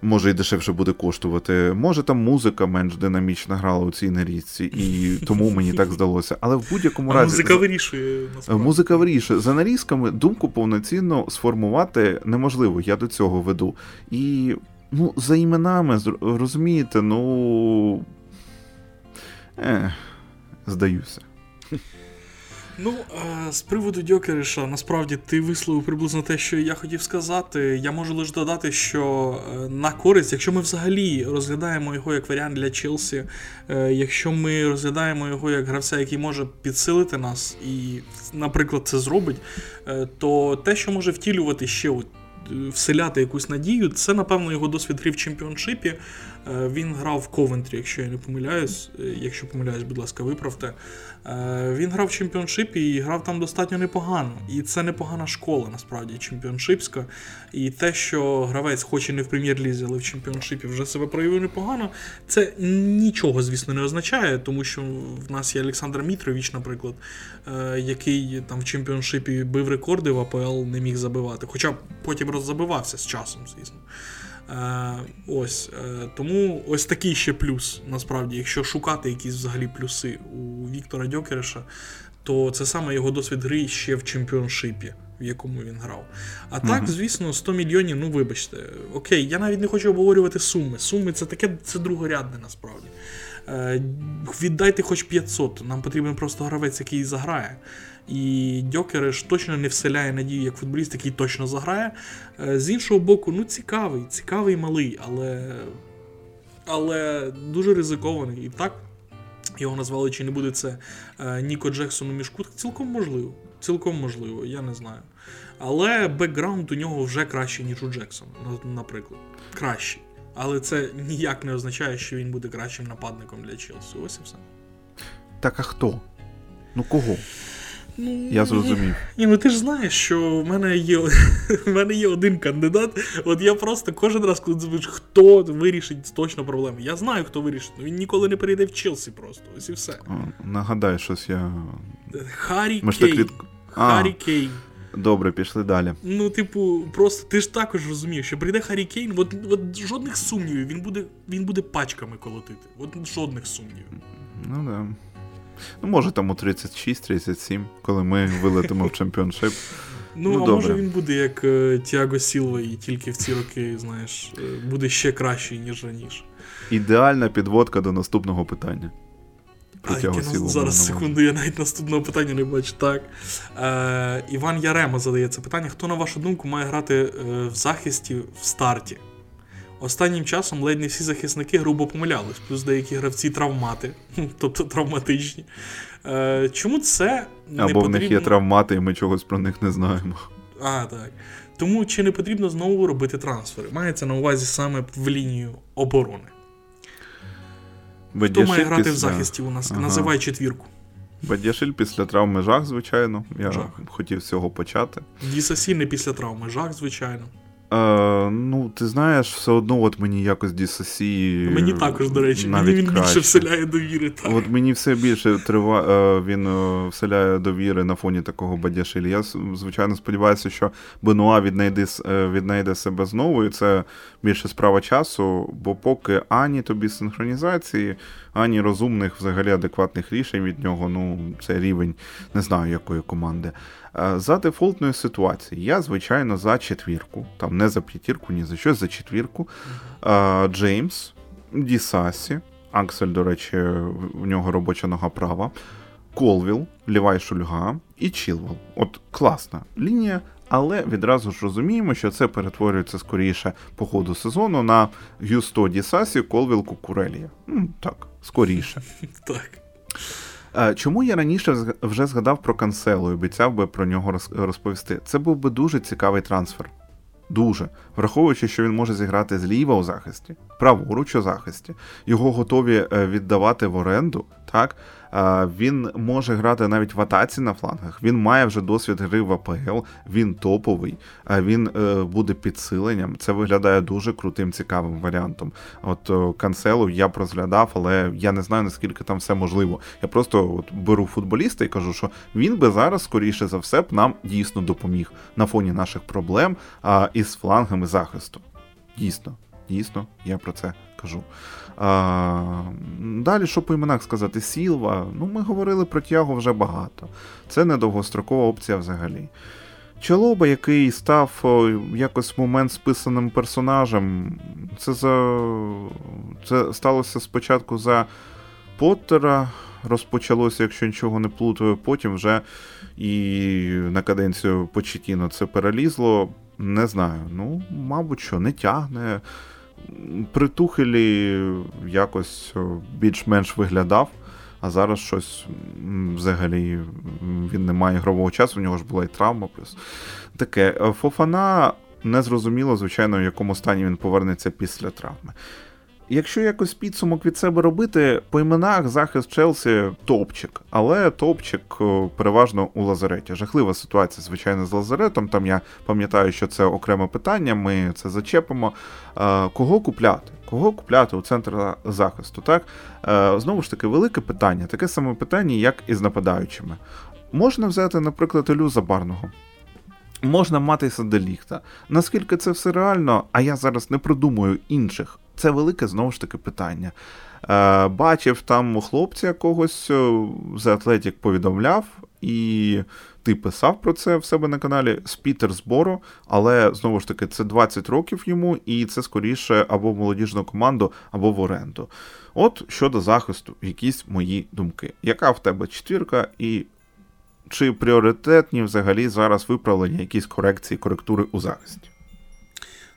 Може і дешевше буде коштувати. Може там музика менш динамічно грала у цій нарізці, і тому мені так здалося. Але в будь-якому разі. Музика вирішує. Насправді. Музика вирішує. За нарізками думку повноцінно сформувати неможливо. Я до цього веду. І Ну, за іменами, розумієте, ну. Е, Здаюся. Ну, е, з приводу Дьокериша, насправді ти висловив приблизно те, що я хотів сказати. Я можу лише додати, що е, на користь, якщо ми взагалі розглядаємо його як варіант для Челсі, е, якщо ми розглядаємо його як гравця, який може підсилити нас і, наприклад, це зробить, то те, що може втілювати ще от вселяти якусь надію. Це, напевно, його досвід гри в чемпіоншипі. Е, він грав в Ковентрі, якщо я не помиляюсь. Е, якщо помиляюсь, будь ласка, виправте. Е, він грав в чемпіоншипі і грав там достатньо непогано. І це непогана школа, насправді, чемпіоншипська. І те, що гравець, хоч і не в прем'єр-лізі, але в чемпіоншипі вже себе проявив непогано, це нічого, звісно, не означає, тому що в нас є Олександр Мітрович, наприклад, який там в чемпіоншипі бив рекорди в АПЛ, не міг забивати. Хоча потім роззабивався з часом, звісно. Е, ось е, Тому ось такий ще плюс, насправді, якщо шукати якісь взагалі плюси у Віктора Дьокереша, то це саме його досвід гри ще в чемпіоншипі, в якому він грав. А так, звісно, 100 мільйонів, ну вибачте, окей, я навіть не хочу обговорювати суми. Суми це таке це другорядне насправді. Е, віддайте хоч 500. Нам потрібен просто гравець, який заграє. І Дьокереш точно не вселяє надію як футболіст, який точно заграє. Е, з іншого боку, ну цікавий, цікавий малий, але але дуже ризикований. І так його назвали, чи не буде це е, Ніко Джексон у мішку. Цілком можливо. Цілком можливо, я не знаю. Але бекграунд у нього вже кращий, ніж у Джексона, наприклад. Кращий. Але це ніяк не означає, що він буде кращим нападником для Челсі. Ось і все. Так а хто? Ну кого? Ну, Я зрозумів. Ні, ну ти ж знаєш, що в мене є в мене є один кандидат. От я просто кожен раз, коли думаєш, хто вирішить точно проблему. Я знаю, хто вирішить. Він ніколи не перейде в Челсі просто. Ось і все. Нагадай, щось я. Харі Кейн. Харі Кейн. Добре, пішли далі. Ну, типу, просто ти ж також розумієш, що прийде Харі Кейн, от, от жодних сумнівів, він буде він буде пачками колотити. От жодних сумнівів. Ну да. Ну, може там у 36-37, коли ми вилетимо в чемпіоншип. Ну, ну а добре. може він буде як е, Тіаго Сілва, і тільки в ці роки, знаєш, е, буде ще кращий, ніж раніше. Ідеальна підводка до наступного питання. Про а, Тіаго Сілву. Зараз секунду, я навіть наступного питання не бачу. Так. Е, Іван Ярема задає це питання: хто, на вашу думку, має грати е, в захисті в старті? Останнім часом ледь не всі захисники грубо помилялись, плюс деякі гравці травмати, тобто травматичні. Е, Чому це не Або потрібно... в них є травмати, і ми чогось про них не знаємо. А, так. Тому чи не потрібно знову робити трансфери? Мається на увазі саме в лінію оборони. Хто має грати після... в захисті у нас? Ага. Називай четвірку. Бадяшиль після травми жах, звичайно. Я жах. хотів з цього почати. Дісасі не після травми, жах, звичайно. Е, Ну, ти знаєш, все одно от мені якось Дісасі. Мені також, до речі, мені він краще. більше вселяє довіри. так. От мені все більше трива... Е, він е, вселяє довіри на фоні такого Бадяшилі. Я, звичайно, сподіваюся, що Бенуа віднайде, е, віднайде себе знову, і це більше справа часу, бо поки ані тобі синхронізації, ані розумних, взагалі адекватних рішень від нього, ну, це рівень не знаю якої команди. Е, за дефолтної ситуації, я, звичайно, за четвірку, там не за п'ятірку, ні за що, за четвірку. Е, Джеймс, Дісасі, Аксель, до речі, в нього робоча нога права, Колвіл, Лівай шульга і Чілвел. От класна лінія, але відразу ж розуміємо, що це перетворюється скоріше по ходу сезону на Гюсто Дісасі, Колвіл Кукурелія. Так, скоріше. Так. Е, чому я раніше вже згадав про Канселу і обіцяв би про нього розповісти? Це був би дуже цікавий трансфер. Дуже. Враховуючи, що він може зіграти зліва у захисті, праворуч у захисті, його готові е, віддавати в оренду, так? Він може грати навіть в атаці на флангах. Він має вже досвід гри в АПЛ, він топовий, він е, буде підсиленням. Це виглядає дуже крутим, цікавим варіантом. От Канселу я б розглядав, але я не знаю наскільки там все можливо. Я просто от беру футболіста і кажу, що він би зараз, скоріше за все, б нам дійсно допоміг на фоні наших проблем із флангами захисту. Дійсно, дійсно, я про це кажу. А, Далі, що по іменах сказати, Сілва. Ну, ми говорили про Тяго вже багато. Це не довгострокова опція взагалі. Чолоба, який став якось в момент списаним персонажем, це за... це сталося спочатку за Поттера, розпочалося, якщо нічого не плутаю, потім вже і на каденцію Почетіно це перелізло. Не знаю. Ну, мабуть, що не тягне при Тухелі якось більш-менш виглядав, а зараз щось взагалі він не має ігрового часу, у нього ж була і травма. плюс Таке. Фофана незрозуміло, звичайно, в якому стані він повернеться після травми. Якщо якось підсумок від себе робити, по іменах захист Челсі топчик, але топчик переважно у Лазареті. Жахлива ситуація, звичайно, з Лазаретом. Там я пам'ятаю, що це окреме питання, ми це зачепимо. Кого купляти? Кого купляти у центр захисту? Так? Знову ж таки, велике питання, таке саме питання, як і з нападаючими. Можна взяти, наприклад, Ілю Забарного. Можна матися до. Наскільки це все реально, а я зараз не придумую інших це велике знову ж таки питання. Е, Бачив там хлопця якогось е, за Атлетік повідомляв, і ти писав про це в себе на каналі з Пітерсборо, але знову ж таки це 20 років йому, і це скоріше або в молодіжну команду, або в оренду. От щодо захисту, якісь мої думки. Яка в тебе четвірка, і чи пріоритетні взагалі зараз виправлення якісь корекції, коректури у захисті?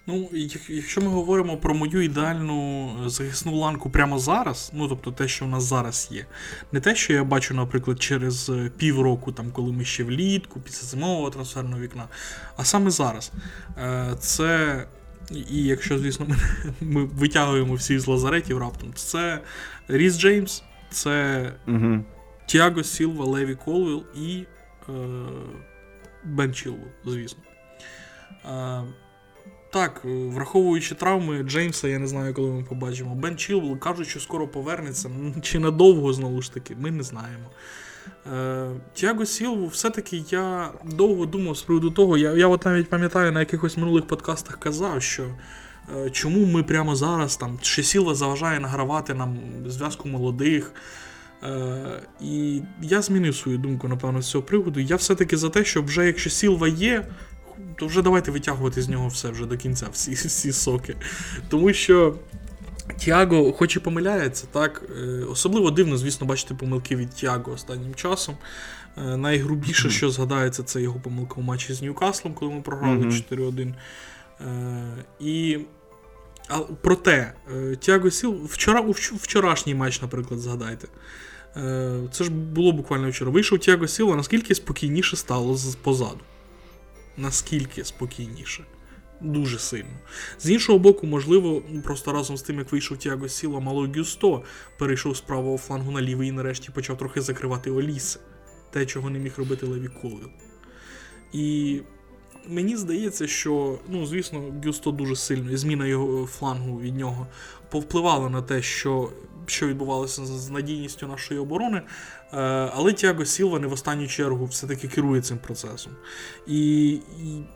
Ну, якщо ми говоримо про мою ідеальну е, захисну ланку прямо зараз, ну тобто те, що в нас зараз є, не те, що я бачу, наприклад, через е, півроку, там, коли ми ще влітку, після зимового трансферного вікна, а саме зараз. Е, це. І якщо, звісно, ми, ми витягуємо всі з лазаретів раптом, це Ріс Джеймс, це угу. Тіаго Сілва, Леві Колвіл і е, Бен Чілвел, звісно. Е, так, враховуючи травми Джеймса, я не знаю, коли ми побачимо. Бен Чілвел кажуть, що скоро повернеться. Чи надовго, знову ж таки, ми не знаємо. Е, Тіаго Сілву, все-таки я довго думав з приводу того, я я от навіть пам'ятаю на якихось минулих подкастах казав, що е, чому ми прямо зараз там, чи Сілва заважає награвати нам зв'язку молодих. Е, І я змінив свою думку, напевно, з цього приводу. Я все-таки за те, щоб вже якщо Сілва є, то вже давайте витягувати з нього все вже до кінця, всі всі соки. Тому що Тіаго, хоч і помиляється, так, е, особливо дивно, звісно, бачити помилки від Тіаго останнім часом. Е, найгрубіше, що згадається, це його помилка у матчі з Ньюкаслом, коли ми програли 4-1. Е, і а, Проте, Тіаго Сілва вчора, вчорашній матч, наприклад, згадайте. Це ж було буквально вчора. Вийшов Тіаго Сілва, а наскільки спокійніше стало позаду наскільки спокійніше. Дуже сильно. З іншого боку, можливо, просто разом з тим, як вийшов Тіаго Сілва, Мало Гюсто перейшов з правого флангу на лівий і нарешті почав трохи закривати Олісе. Те, чого не міг робити Леві Колвіл. І мені здається, що, ну, звісно, Гюсто дуже сильно, і зміна його флангу від нього повпливала на те, що що відбувалося з надійністю нашої оборони. Е, але Тіаго Сілва не в останню чергу все-таки керує цим процесом. І, і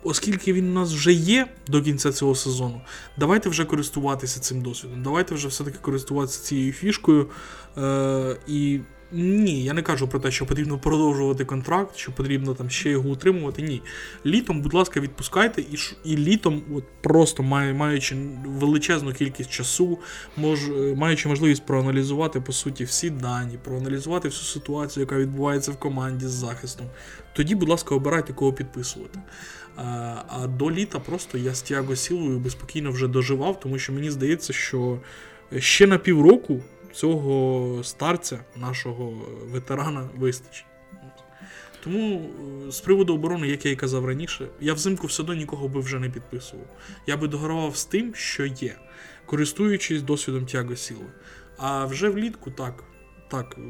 оскільки він у нас вже є до кінця цього сезону, давайте вже користуватися цим досвідом. Давайте вже все-таки користуватися цією фішкою. Е, і ні, я не кажу про те, що потрібно продовжувати контракт, що потрібно там ще його утримувати. Ні. Літом, будь ласка, відпускайте, і і літом, от просто маючи величезну кількість часу, мож, маючи можливість проаналізувати по суті всі дані, проаналізувати всю ситуацію, яка відбувається в команді з захистом, тоді, будь ласка, обирайте кого підписувати. А а до літа просто я з Тіаго Сілою безпокійно вже доживав, тому що мені здається, що ще на півроку цього старця, нашого ветерана, вистачить. Тому е, з приводу оборони, як я і казав раніше, я взимку все одно нікого би вже не підписував. Я би догравав з тим, що є, користуючись досвідом Тяго Сіли. А вже влітку так. Так, е,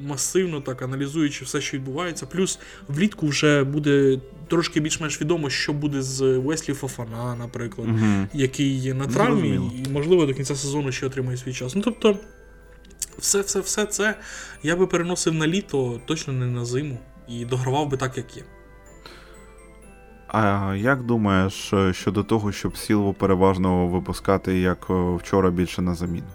масивно так аналізуючи все, що відбувається. Плюс влітку вже буде трошки більш-менш відомо, що буде з Веслі Фофана, наприклад, угу. який є на травмі, і, можливо, до кінця сезону ще отримає свій час. Ну тобто, все-все-все це я би переносив на літо, точно не на зиму, і догравав би так, як є. А як думаєш е, щодо того, щоб Сілву переважно випускати як е, вчора більше на заміну?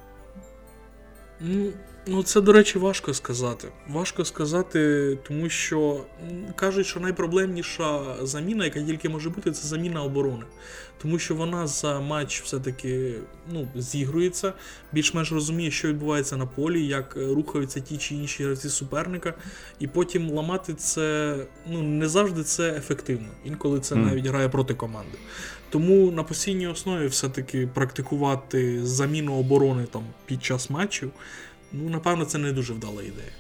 Ну, Ну, це, до речі, важко сказати. Важко сказати, тому що кажуть, що найпроблемніша заміна, яка тільки може бути, це заміна оборони. Тому що вона за матч все-таки ну, зігрується, більш-менш розуміє, що відбувається на полі, як рухаються ті чи інші гравці суперника, і потім ламати це ну, не завжди це ефективно. Інколи це навіть грає проти команди. Тому на постійній основі все-таки практикувати заміну оборони там під час матчів. Ну, напевно, це не дуже вдала ідея.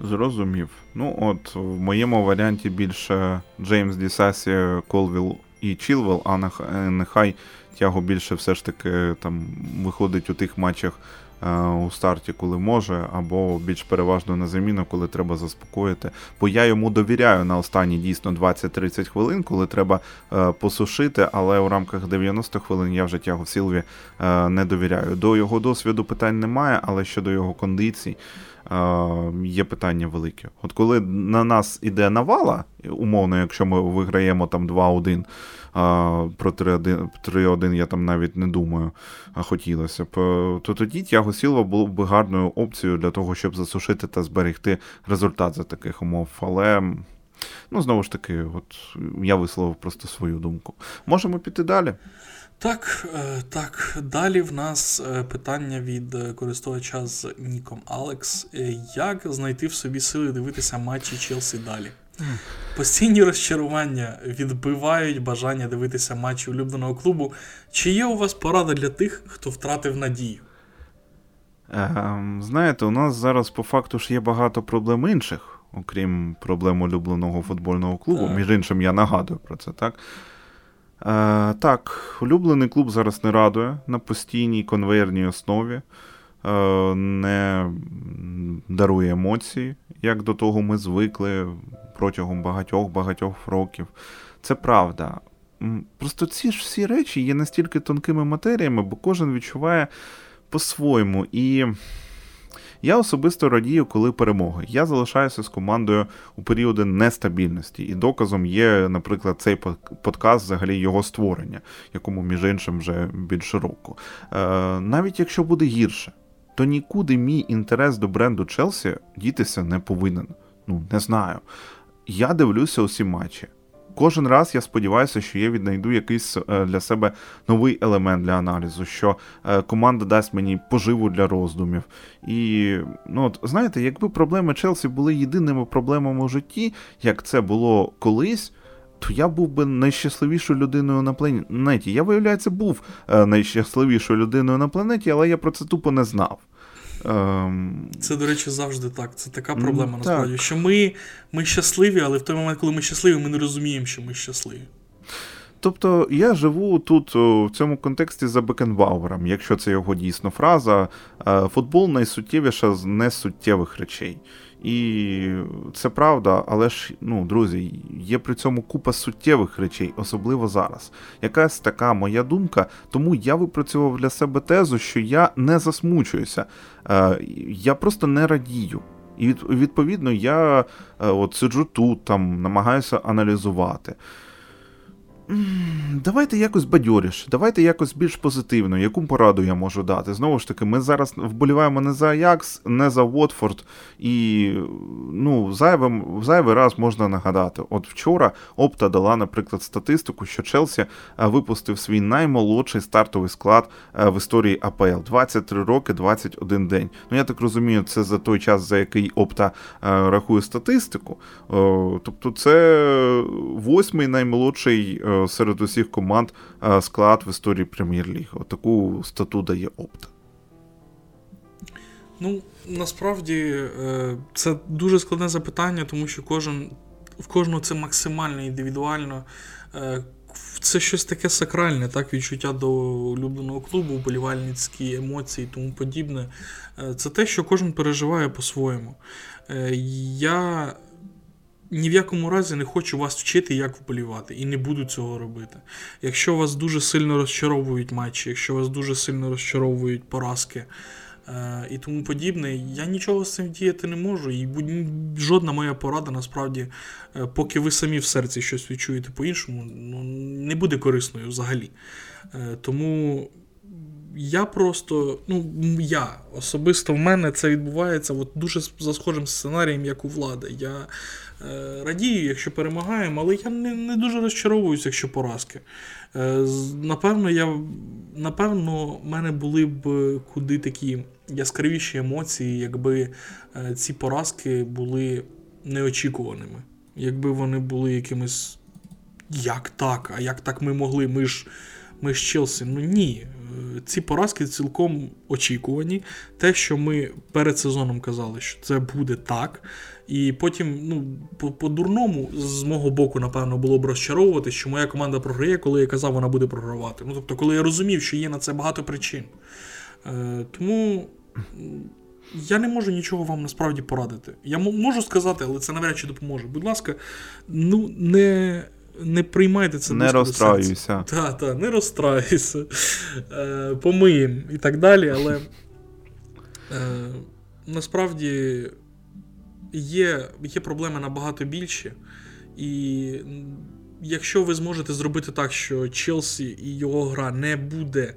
Зрозумів. Ну, от, в моєму варіанті більше Джеймс Дісасі, Колвіл і Чілвел, а нехай тягу більше все ж таки там виходить у тих матчах Е, у старті, коли може, або більш переважно на заміну, коли треба заспокоїти. Бо я йому довіряю на останні дійсно 20-30 хвилин, коли треба е, посушити, але у рамках 90 хвилин я вже тягу Сілві е, не довіряю. До його досвіду питань немає, але щодо його кондицій. Є питання велике. От коли на нас іде навала, умовно, якщо ми виграємо там 2-1, про 3-1 я там навіть не думаю, а хотілося б. То тоді Тяго Сілва було б гарною опцією для того, щоб засушити та зберегти результат за таких умов. Але Ну, знову ж таки, от я висловив просто свою думку. Можемо піти далі. Так, е, так. Далі в нас е, питання від е, користувача з Ніком Алекс. Як знайти в собі сили дивитися матчі Челсі далі? Постійні розчарування відбивають бажання дивитися матчі улюбленого клубу. Чи є у вас порада для тих, хто втратив надію? Ем, знаєте, у нас зараз по факту ж є багато проблем інших, окрім проблем улюбленого футбольного клубу. Так. Між іншим, я нагадую про це, так? Е, Так, улюблений клуб зараз не радує на постійній конвейерній основі, е, не дарує емоції, як до того ми звикли протягом багатьох-багатьох років. Це правда. Просто ці ж всі речі є настільки тонкими матеріями, бо кожен відчуває по-своєму. І я особисто радію, коли перемоги. Я залишаюся з командою у періоди нестабільності, і доказом є, наприклад, цей подкаст, взагалі його створення, якому, між іншим, вже більш року. Е, Навіть якщо буде гірше, то нікуди мій інтерес до бренду Челсі дітися не повинен. Ну, не знаю. Я дивлюся усі матчі. Кожен раз я сподіваюся, що я віднайду якийсь е, для себе новий елемент для аналізу, що е, команда дасть мені поживу для роздумів. І ну от знаєте, якби проблеми Челсі були єдиними проблемами у житті, як це було колись. То я був би найщасливішою людиною на планеті. Я, виявляється, був е, найщасливішою людиною на планеті, але я про це тупо не знав. Ем... Це, до речі, завжди так. Це така проблема ну, насправді. Що ми ми щасливі, але в той момент, коли ми щасливі, ми не розуміємо, що ми щасливі. Тобто я живу тут в цьому контексті за Бекенбауером, якщо це його дійсно фраза. Е, футбол найсуттєвіша з несуттєвих речей. І це правда, але ж, ну, друзі, є при цьому купа суттєвих речей, особливо зараз. Якась така моя думка, тому я випрацював для себе тезу, що я не засмучуюся, е, я просто не радію. І відповідно я е, от сиджу тут, там намагаюся аналізувати. Давайте якось бадьоріше, давайте якось більш позитивно, яку пораду я можу дати. Знову ж таки, ми зараз вболіваємо не за Аякс, не за Уотфорд, і ну, зайвим, зайвий раз можна нагадати. От вчора Опта дала, наприклад, статистику, що Челсі е, випустив свій наймолодший стартовий склад е, в історії АПЛ 23 роки, 21 день. Ну я так розумію, це за той час, за який Опта е, рахує статистику. Тобто, це восьмий наймолодший серед усіх команд е, склад в історії прем'єр-ліги. Отаку стату дає Опта. Ну, насправді е, це дуже складне запитання, тому що кожен в кожного це максимально індивідуально. Е, це щось таке сакральне, так, відчуття до улюбленого клубу, вболівальницькі емоції і тому подібне. Це те, що кожен переживає по-своєму. Я ні в якому разі не хочу вас вчити, як вболівати, і не буду цього робити. Якщо вас дуже сильно розчаровують матчі, якщо вас дуже сильно розчаровують поразки е, і тому подібне, я нічого з цим діяти не можу. І жодна моя порада, насправді, е, поки ви самі в серці щось відчуєте по-іншому, ну, не буде корисною взагалі. Е, тому. Я просто, ну, я особисто в мене це відбувається от дуже за схожим сценарієм, як у влади. Я радію, якщо перемагаємо, але я не не дуже розчаровуюся, якщо поразки. Е, напевно, я, напевно, в мене були б куди такі яскравіші емоції, якби е, ці поразки були неочікуваними. Якби вони були якимись. Як так? А як так ми могли? Ми ж ми ж Челсі. Ну ні. Ці поразки цілком очікувані. Те, що ми перед сезоном казали, що це буде так. І потім, ну, по-дурному, з мого боку, напевно, було б розчаровувати, що моя команда програє, коли я казав, вона буде програвати. Ну, тобто, коли я розумів, що є на це багато причин. Е, Тому я не можу нічого вам насправді порадити. Я можу сказати, але це навряд чи допоможе. Будь ласка, ну не. Не приймайте це Не розстраюйся. Так, так, не розстраюйся. Е, Помиємо і так далі, але е, насправді є, є проблеми набагато більші. І якщо ви зможете зробити так, що Челсі і його гра не буде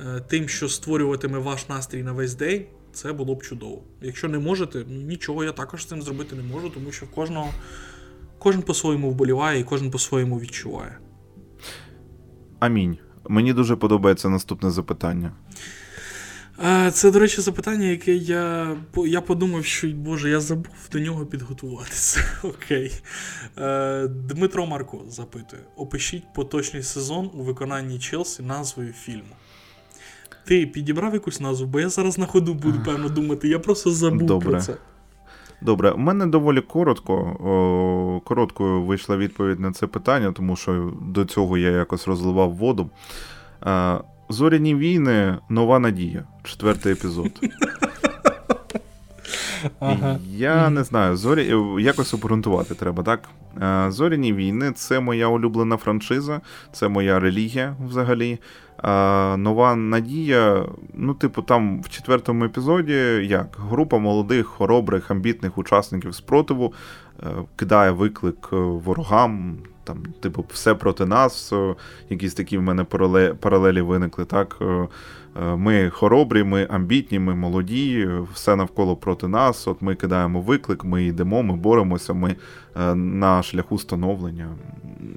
е, тим, що створюватиме ваш настрій на весь день, це було б чудово. Якщо не можете, ну нічого я також з цим зробити не можу, тому що в кожного Кожен по-своєму вболіває і кожен по-своєму відчуває. Амінь. Мені дуже подобається наступне запитання. Е, це, до речі, запитання, яке я я подумав, що Боже, я забув до нього підготуватися. Окей. Е, Дмитро Марко запитує: опишіть поточний сезон у виконанні Челсі назвою фільму. Ти підібрав якусь назву, бо я зараз на ходу буду, певно, думати. Я просто забув Добре. про це. Добре, у мене доволі коротко. О, короткою вийшла відповідь на це питання, тому що до цього я якось розливав воду. Е, Зоряні війни, нова надія. Четвертий епізод. Ага. Я не знаю, зорі якось обґрунтувати треба, так? Е, Зоряні війни це моя улюблена франшиза, це моя релігія взагалі. А Нова надія, ну, типу, там в четвертому епізоді як група молодих, хоробрих, амбітних учасників спротиву е, кидає виклик е, ворогам, там, типу, все проти нас. Якісь такі в мене паралелі виникли. так. Ми хоробрі, ми амбітні, ми молоді, все навколо проти нас. От ми кидаємо виклик, ми йдемо, ми боремося, ми на шляху становлення.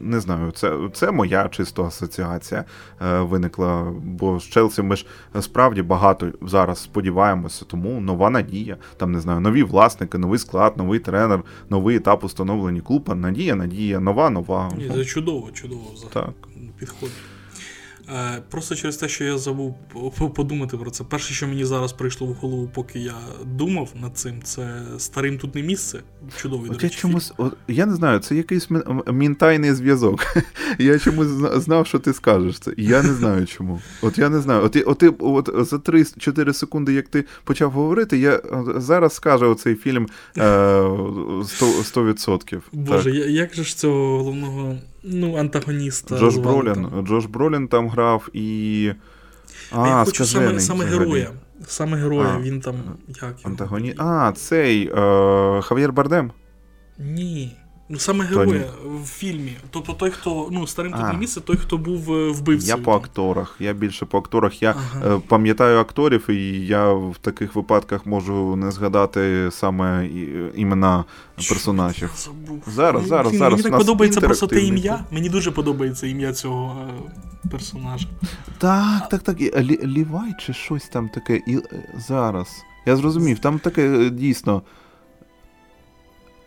Не знаю, це це моя чисто асоціація виникла. Бо з Челсі ми ж справді багато зараз сподіваємося, тому нова надія. Там не знаю, нові власники, новий склад, новий тренер, новий етап установлення клуба. Надія, надія, нова, нова. Ні, Це чудово, чудово взагалі. Так. Підходить. Е, просто через те, що я забув подумати про це. Перше, що мені зараз прийшло в голову, поки я думав над цим, це старим тут не місце. Чудовий от до речі, я чомусь, от, я не знаю, це якийсь мінтайний зв'язок. Я чомусь знав, що ти скажеш це. Я не знаю чому. От я не знаю. От от, от за 3-4 секунди, як ти почав говорити, я зараз скажу оцей фільм 100%. 100%. Боже, так. як же ж цього головного ну, антагоніста? Джош Бролін. Джош Бролін там грав і. А, Я хочу саме саме героя. Саме героя, а, він там. як Антагоні... А, цей е, Хав'єр Бардем? Ні. Ну, саме героя в фільмі. Тобто той, хто ну, старим тут не місце, той, хто був е, вбивцею. Я по акторах. Я більше по акторах. Я ага. е, пам'ятаю акторів, і я в таких випадках можу не згадати саме імена персонажів. Зараз, зараз, Блін, зараз. Мені так подобається просто те ім'я. Мені дуже подобається ім'я цього е, персонажа. Так, так, так. Лі, Лівай чи щось там таке. І Зараз. Я зрозумів, там таке е, дійсно.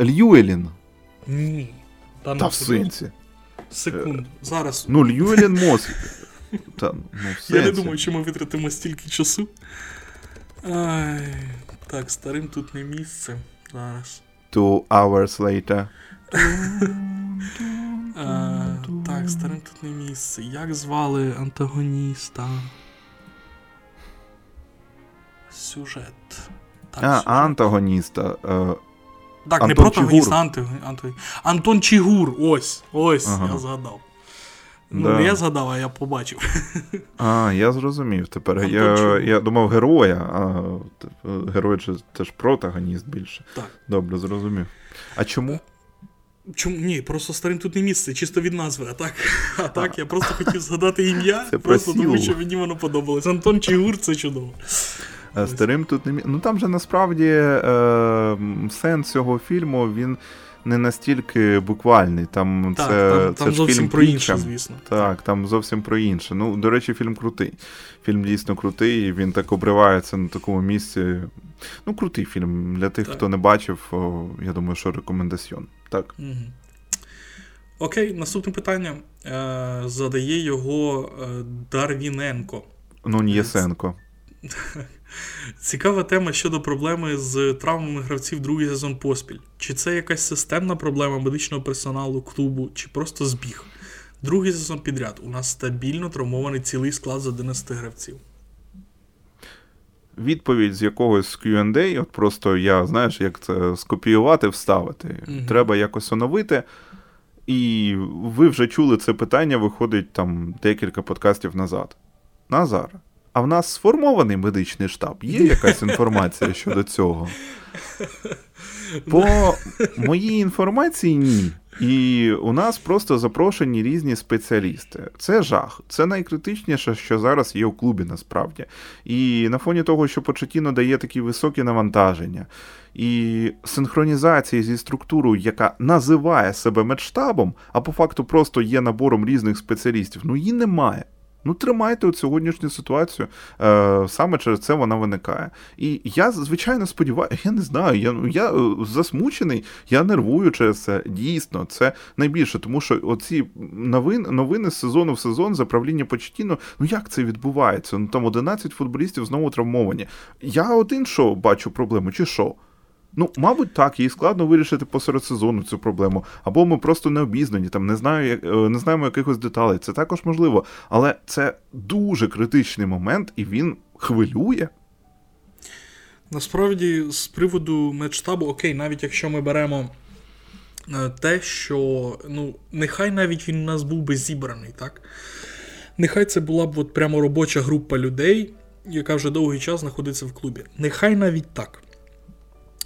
Льюелін. Ні. Та, Та в сенсі. Секунду. Зараз. Ну, Льюелін Мос. Та, ну, в Я не думаю, що ми витратимо стільки часу. Ай, Так, старим тут не місце. Зараз. Two hours later. а, так, старим тут не місце. Як звали антагоніста? Сюжет. Так, а, сюжет. антагоніста. Е, так, Антон не протагоніст, а анти, анти, Антон Чігур. Ось, ось, ага. я згадав. Ну, да. я згадав, а я побачив. А, я зрозумів тепер. я я думав героя, а герой це ж протагоніст більше. Так. Добре, зрозумів. А чому? Чому ні, просто старим тут не місце, чисто від назви. А так, а так я просто хотів згадати ім'я, це просто тому що мені воно подобалось. Антон Чигур це чудово. Старим тут не Ну там же насправді е, сенс цього фільму він не настільки буквальний. Там так, це там, це там ж зовсім фільм про інше, звісно. Так, там зовсім про інше. Ну, до речі, фільм крутий. Фільм дійсно крутий, і він так обривається на такому місці. Ну, крутий фільм. Для тих, так. хто не бачив, о, я думаю, що рекомендаціон. Так. Угу. Окей, наступне питання. Е, Задає його е, Дарвіненко. Ну, Нієсенко. Цікава тема щодо проблеми з травмами гравців другий сезон поспіль. Чи це якась системна проблема медичного персоналу клубу, чи просто збіг? Другий сезон підряд. У нас стабільно травмований цілий склад з 11 гравців. Відповідь з якогось QA, от просто я, знаєш, як це скопіювати, вставити. Угу. Треба якось оновити. І ви вже чули це питання, виходить там декілька подкастів назад. Назар. А в нас сформований медичний штаб. Є якась інформація щодо цього? По моїй інформації, ні. І у нас просто запрошені різні спеціалісти. Це жах. Це найкритичніше, що зараз є у клубі насправді. І на фоні того, що Почетіно дає такі високі навантаження, і синхронізації зі структурою, яка називає себе медштабом, а по факту просто є набором різних спеціалістів, ну її немає. Ну, тримайте от сьогоднішню ситуацію, е, саме через це вона виникає. І я, звичайно, сподіваюся, я не знаю, я ну, я е, засмучений, я нервую через це. Дійсно, це найбільше, тому що оці новин, новини з сезону в сезон за правління Почтіно, ну як це відбувається? Ну там 11 футболістів знову травмовані. Я один що бачу проблему, чи що? Ну, мабуть, так, їй складно вирішити посеред сезону цю проблему. Або ми просто не обізнані, там не знаю, е, не знаємо якихось деталей. Це також можливо. Але це дуже критичний момент, і він хвилює. Насправді, з приводу медштабу, окей, навіть якщо ми беремо е, те, що ну, нехай навіть він у нас був би зібраний, так? Нехай це була б от прямо робоча група людей, яка вже довгий час знаходиться в клубі. Нехай навіть так.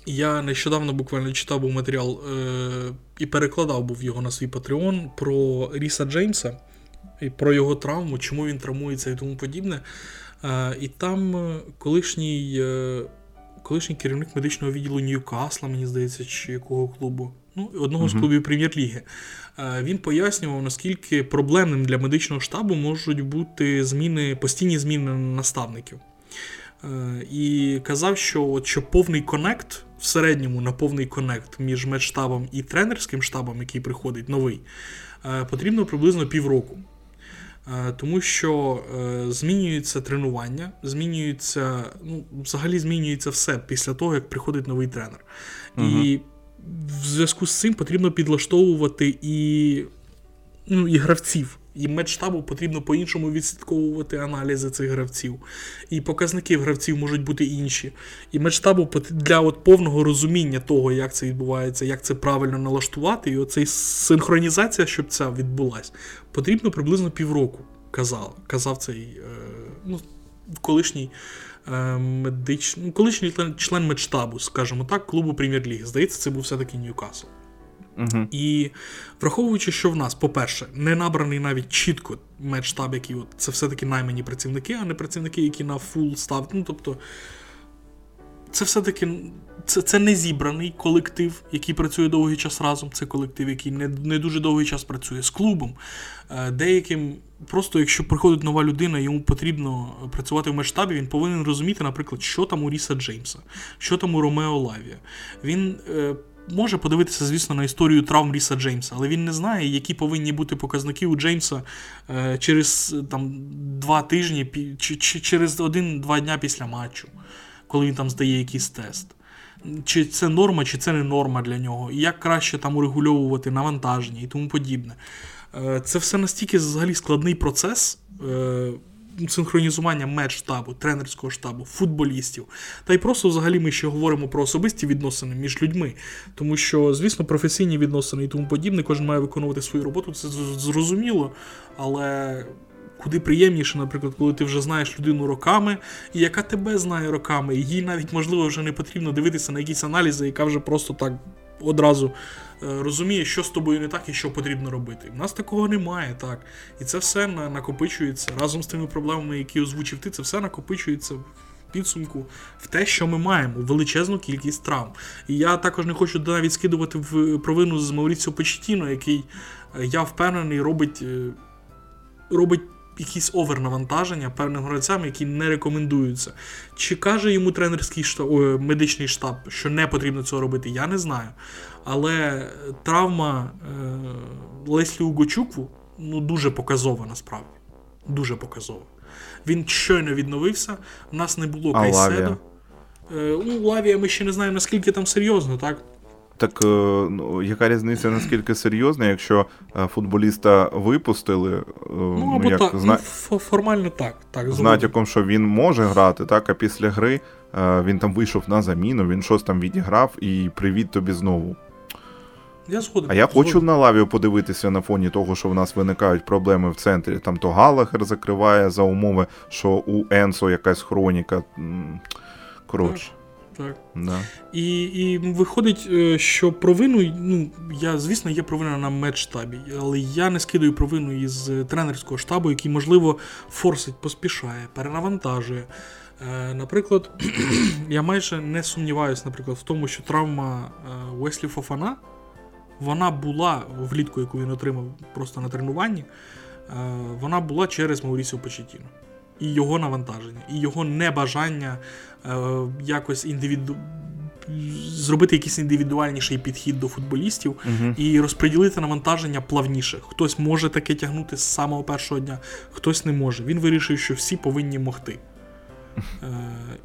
Я нещодавно буквально читав був матеріал е- і перекладав був його на свій Patreon про Ріса Джеймса і про його травму, чому він травмується і тому подібне. Е- і там е, колишній е- колишній керівник медичного відділу Ньюкасла, мені здається, чи якого клубу, ну, одного uh-huh. з клубів прем'єр-ліги. Е- він пояснював, наскільки проблемним для медичного штабу можуть бути зміни, постійні зміни наставників. Е, і казав, що от, що повний конект в середньому на повний конект між медштабом і тренерським штабом, який приходить новий, е, потрібно приблизно півроку. Е, тому що змінюється тренування, змінюється, ну, взагалі змінюється все після того, як приходить новий тренер. Угу. І в зв'язку з цим потрібно підлаштовувати і, ну, і гравців. І медштабу потрібно по-іншому відслідковувати аналізи цих гравців. І показники гравців можуть бути інші. І медштабу для от повного розуміння того, як це відбувається, як це правильно налаштувати, і оцей синхронізація, щоб ця відбулася, потрібно приблизно півроку. Казав казав цей е, ну, колишній е, медич... ну, колишній член медштабу, скажімо так, клубу прем'єр-ліги. Здається, це був все-таки Ньюкасл. Угу. І враховуючи, що в нас, по-перше, не набраний навіть чітко медштаб, який от, це все-таки наймані працівники, а не працівники, які на full staff. Ну, тобто, це все-таки це це не зібраний колектив, який працює довгий час разом. Це колектив, який не не дуже довгий час працює з клубом. Е, деяким, просто якщо приходить нова людина, йому потрібно працювати в медштабі, він повинен розуміти, наприклад, що там у Ріса Джеймса, що там у Ромео Лавія. Він е, може подивитися, звісно, на історію травм Ріса Джеймса, але він не знає, які повинні бути показники у Джеймса е, через там, два тижні чи, чи через один-два дня після матчу, коли він там здає якийсь тест. Чи це норма, чи це не норма для нього, і як краще там урегульовувати навантаження і тому подібне. Е, це все настільки взагалі складний процес. Синхронізування медштабу, тренерського штабу, футболістів. Та й просто взагалі ми ще говоримо про особисті відносини між людьми. Тому що, звісно, професійні відносини і тому подібне, кожен має виконувати свою роботу, це зрозуміло. Але. Куди приємніше, наприклад, коли ти вже знаєш людину роками, і яка тебе знає роками, і їй навіть можливо вже не потрібно дивитися на якісь аналізи, яка вже просто так одразу розуміє, що з тобою не так і що потрібно робити. У нас такого немає, так. І це все накопичується разом з тими проблемами, які озвучив ти, це все накопичується. Підсумку в те, що ми маємо, величезну кількість травм. І я також не хочу навіть скидувати в провину з Мауріціо Почтіно, який, е, я впевнений, робить е, робить якісь овернавантаження певним гравцям, які не рекомендуються. Чи каже йому тренерський штаб, о, медичний штаб, що не потрібно цього робити, я не знаю. Але травма е, Леслі Угочукву ну, дуже показова насправді. Дуже показова. Він щойно відновився, у нас не було Кайседо. Е, ну, Лавія ми ще не знаємо, наскільки там серйозно, так? Так е, ну, яка різниця наскільки серйозна, якщо футболіста випустили? Е, ну, або як, так, зна... ну, формально так. так З натяком, що він може грати, так, а після гри він там вийшов на заміну, він щось там відіграв і привіт тобі знову. Я згоден. А я хочу на лаві подивитися на фоні того, що в нас виникають проблеми в центрі. Там то Галахер закриває за умови, що у Енсо якась хроніка. Коротше. Так. Да. І і виходить, е, що провину, ну, я, звісно, є провина на медштабі, але я не скидаю провину із тренерського штабу, який, можливо, форсить, поспішає, перенавантажує. Е, Наприклад, я майже не сумніваюся, наприклад, в тому, що травма е, Уеслі Фофана вона була влітку, яку він отримав просто на тренуванні, е, вона була через Маурісіо Почетіно. І його навантаження, і його небажання е, якось індивіду... зробити якийсь індивідуальніший підхід до футболістів Угу. і розподілити навантаження плавніше. Хтось може таке тягнути з самого першого дня, хтось не може. Він вирішив, що всі повинні могти. Е,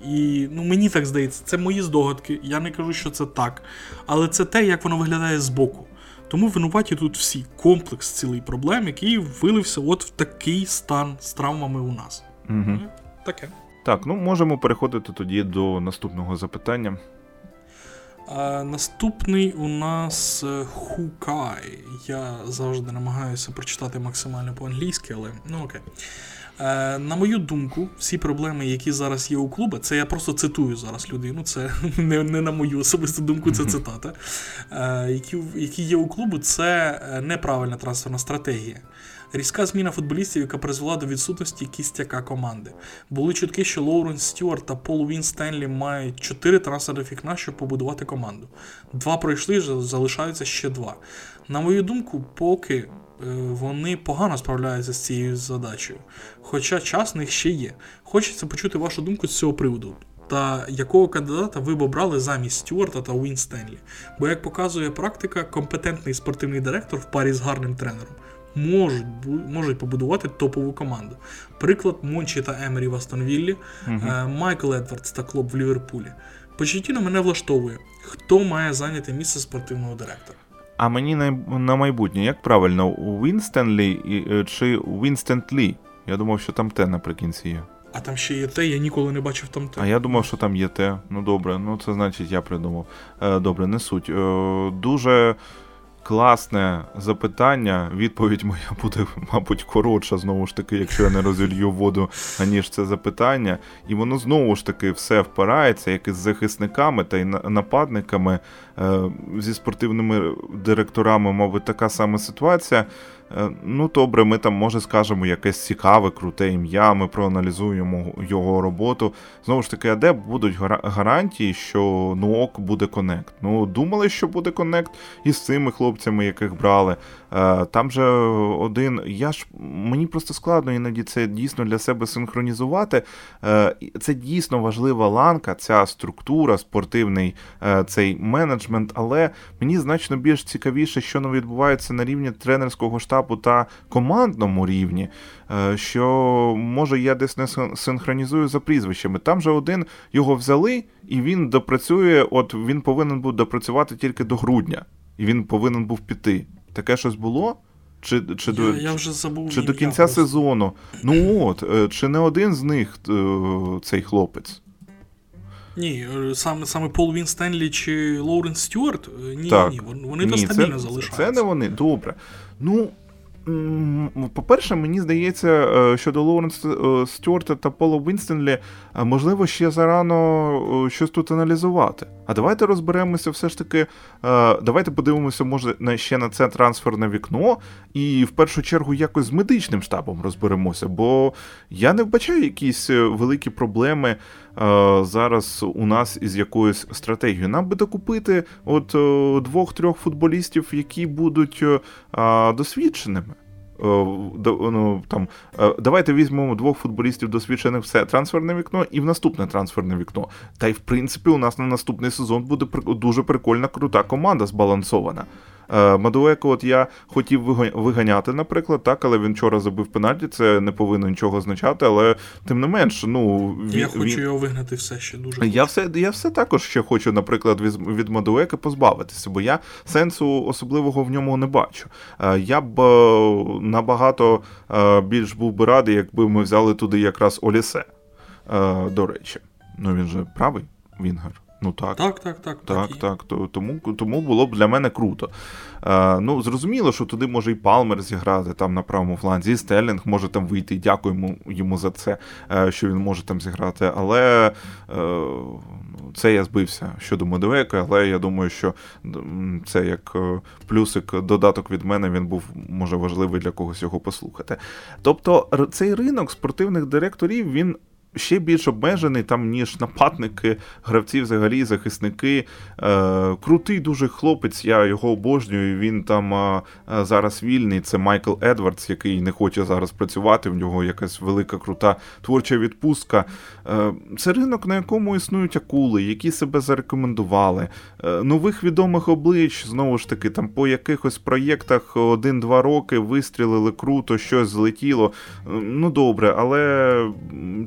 і ну, мені так здається, це мої здогадки. Я не кажу, що це так. Але це те, як воно виглядає збоку. Тому винуваті тут всі комплекс цілий проблем, який вилився от в такий стан з травмами у нас. Угу. Таке. Так, ну можемо переходити тоді до наступного запитання. А, наступний у нас е, Хукай. Я завжди намагаюся прочитати максимально по-англійськи, але ну окей. Е, на мою думку, всі проблеми, які зараз є у клубу, це я просто цитую зараз людину, це не, не на мою особисту думку, це цитата. Е, які, які є у клубу, це е, неправильна трансферна стратегія. Різка зміна футболістів, яка призвела до відсутності кістяка команди. Були чутки, що Лоуренс Стюарт та Пол Він Стенлі мають чотири трансферних вікна, щоб побудувати команду. Два пройшли, залишаються ще два. На мою думку, поки е, вони погано справляються з цією задачею. Хоча час в них ще є. Хочеться почути вашу думку з цього приводу. Та якого кандидата ви б обрали замість Стюарта та Уін Стенлі? Бо, як показує практика, компетентний спортивний директор в парі з гарним тренером можуть можуть побудувати топову команду. Приклад Мончі та Емері в Астонвіллі, е, Майкл Едвардс та Клоп в Ліверпулі. Почеттіно мене влаштовує, хто має зайняти місце спортивного директора. А мені на, на майбутнє, як правильно, Вінстенлі е, чи Вінстентлі? Я думав, що там те наприкінці є. А там ще є те, я ніколи не бачив там те. А я думав, що там є те. Ну добре, ну це значить я придумав. Е, добре, не суть. Дуже класне запитання. Відповідь моя буде, мабуть, коротша, знову ж таки, якщо я не розілью воду, аніж це запитання. І воно знову ж таки все впирається, як із захисниками та й нападниками. Е, зі спортивними директорами, мабуть, така сама ситуація. Е, Ну, добре, ми там, може, скажемо якесь цікаве, круте ім'я, ми проаналізуємо його роботу. Знову ж таки, а де будуть гарантії, що ну ок буде конект? Ну, думали, що буде конект із цими хлопцями, яких брали. Е, Там же один. Я ж мені просто складно іноді це дійсно для себе синхронізувати. Е, Це дійсно важлива ланка, ця структура, спортивний е, цей менеджмент, але мені значно більш цікавіше, що не відбувається на рівні тренерського штабу та командному рівні. Що може я десь не синхронізую за прізвищами. Там же один його взяли, і він допрацює. От він повинен був допрацювати тільки до грудня, і він повинен був піти. Таке щось було? Чи, чи, Я, до, я вже забув. чи до кінця просто. сезону? Ну от, е, чи не один з них е, цей хлопець? Ні, е, саме, саме Пол Він Стенлі чи Лоуренс Стюарт? Ні, Так. ні, вони то Ні, стабільно це, залишаються. Це не вони. Добре. Ну. По-перше, мені здається, е, щодо Лоуренса е, Стюарта та Пола Вінстенлі, е, можливо, ще зарано щось тут аналізувати. А давайте розберемося все ж таки. Давайте подивимося, може, на- ще на це трансферне вікно, і в першу чергу якось з медичним штабом розберемося, бо я не вбачаю якісь великі проблеми зараз у нас із якоюсь стратегією. Нам би докупити от е, двох-трьох футболістів, які будуть е, досвідченими. Е, ну, там, е, давайте візьмемо двох футболістів досвідчених все трансферне вікно і в наступне трансферне вікно. Та й в принципі у нас на наступний сезон буде дуже прикольна, крута команда збалансована. Е, Мадуеко, от я хотів вига- виганяти, наприклад, так, але він вчора забив пенальті, це не повинно нічого означати, але тим не менш, ну він, Я хочу він- його вигнати все ще дуже. я все, я все також ще хочу, наприклад, від, від Мадуеки позбавитися, бо я сенсу особливого в ньому не бачу. Е, Я б е, набагато більш був би радий, якби ми взяли туди якраз Олісе. До речі, ну він же правий Вінгер. Ну так. Так, так, так. Так, так. так. Тому тому було б для мене круто. Е, Ну, зрозуміло, що туди може і Палмер зіграти там на правому фланзі, і Стеллінг може там вийти. Дякуємо йому за це, е, що він може там зіграти. Але е, це я збився щодо Медовека, але я думаю, що це як е, плюсик, додаток від мене, він був може важливий для когось його послухати. Тобто, цей ринок спортивних директорів він ще більш обмежений, там, ніж нападники, гравці, взагалі, захисники. Е, Крутий дуже хлопець, я його обожнюю. Він там е, зараз вільний. Це Майкл Едвардс, який не хоче зараз працювати. В нього якась велика крута творча відпустка. Е, Це ринок, на якому існують акули, які себе зарекомендували. Е, нових відомих облич, знову ж таки, там по якихось проєктах один-два роки вистрілили круто, щось злетіло. Е, ну добре, але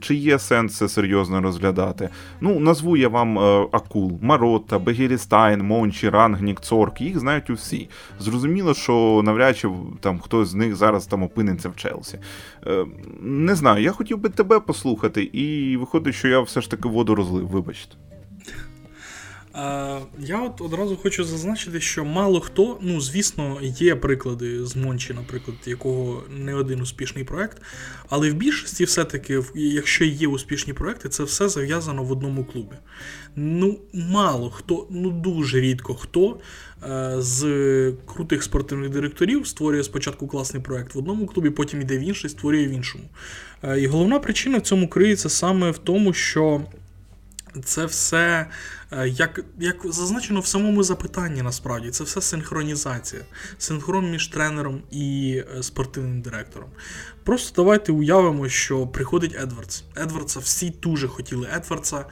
чи є сенс це серйозно розглядати. Ну, назву я вам е, Акул, Марота, Бегірістайн, Мончі, Рангнік, Цорк, їх знають усі. Зрозуміло, що навряд чи там хтось з них зараз там опиниться в Челсі. Е, не знаю, я хотів би тебе послухати, і виходить, що я все ж таки воду розлив, вибачте. Я от одразу хочу зазначити, що мало хто, ну звісно, є приклади з Мончі, наприклад, якого не один успішний проект. Але в більшості, все-таки, якщо є успішні проекти, це все зав'язано в одному клубі. Ну, мало хто, ну дуже рідко хто е, з крутих спортивних директорів створює спочатку класний проект в одному клубі, потім йде в інший, створює в іншому. Е, і головна причина в цьому криється саме в тому, що це все, е, як як зазначено в самому запитанні, насправді, це все синхронізація. Синхрон між тренером і е, спортивним директором. Просто давайте уявимо, що приходить Едвардс. Едвардса всі дуже хотіли Едвардса,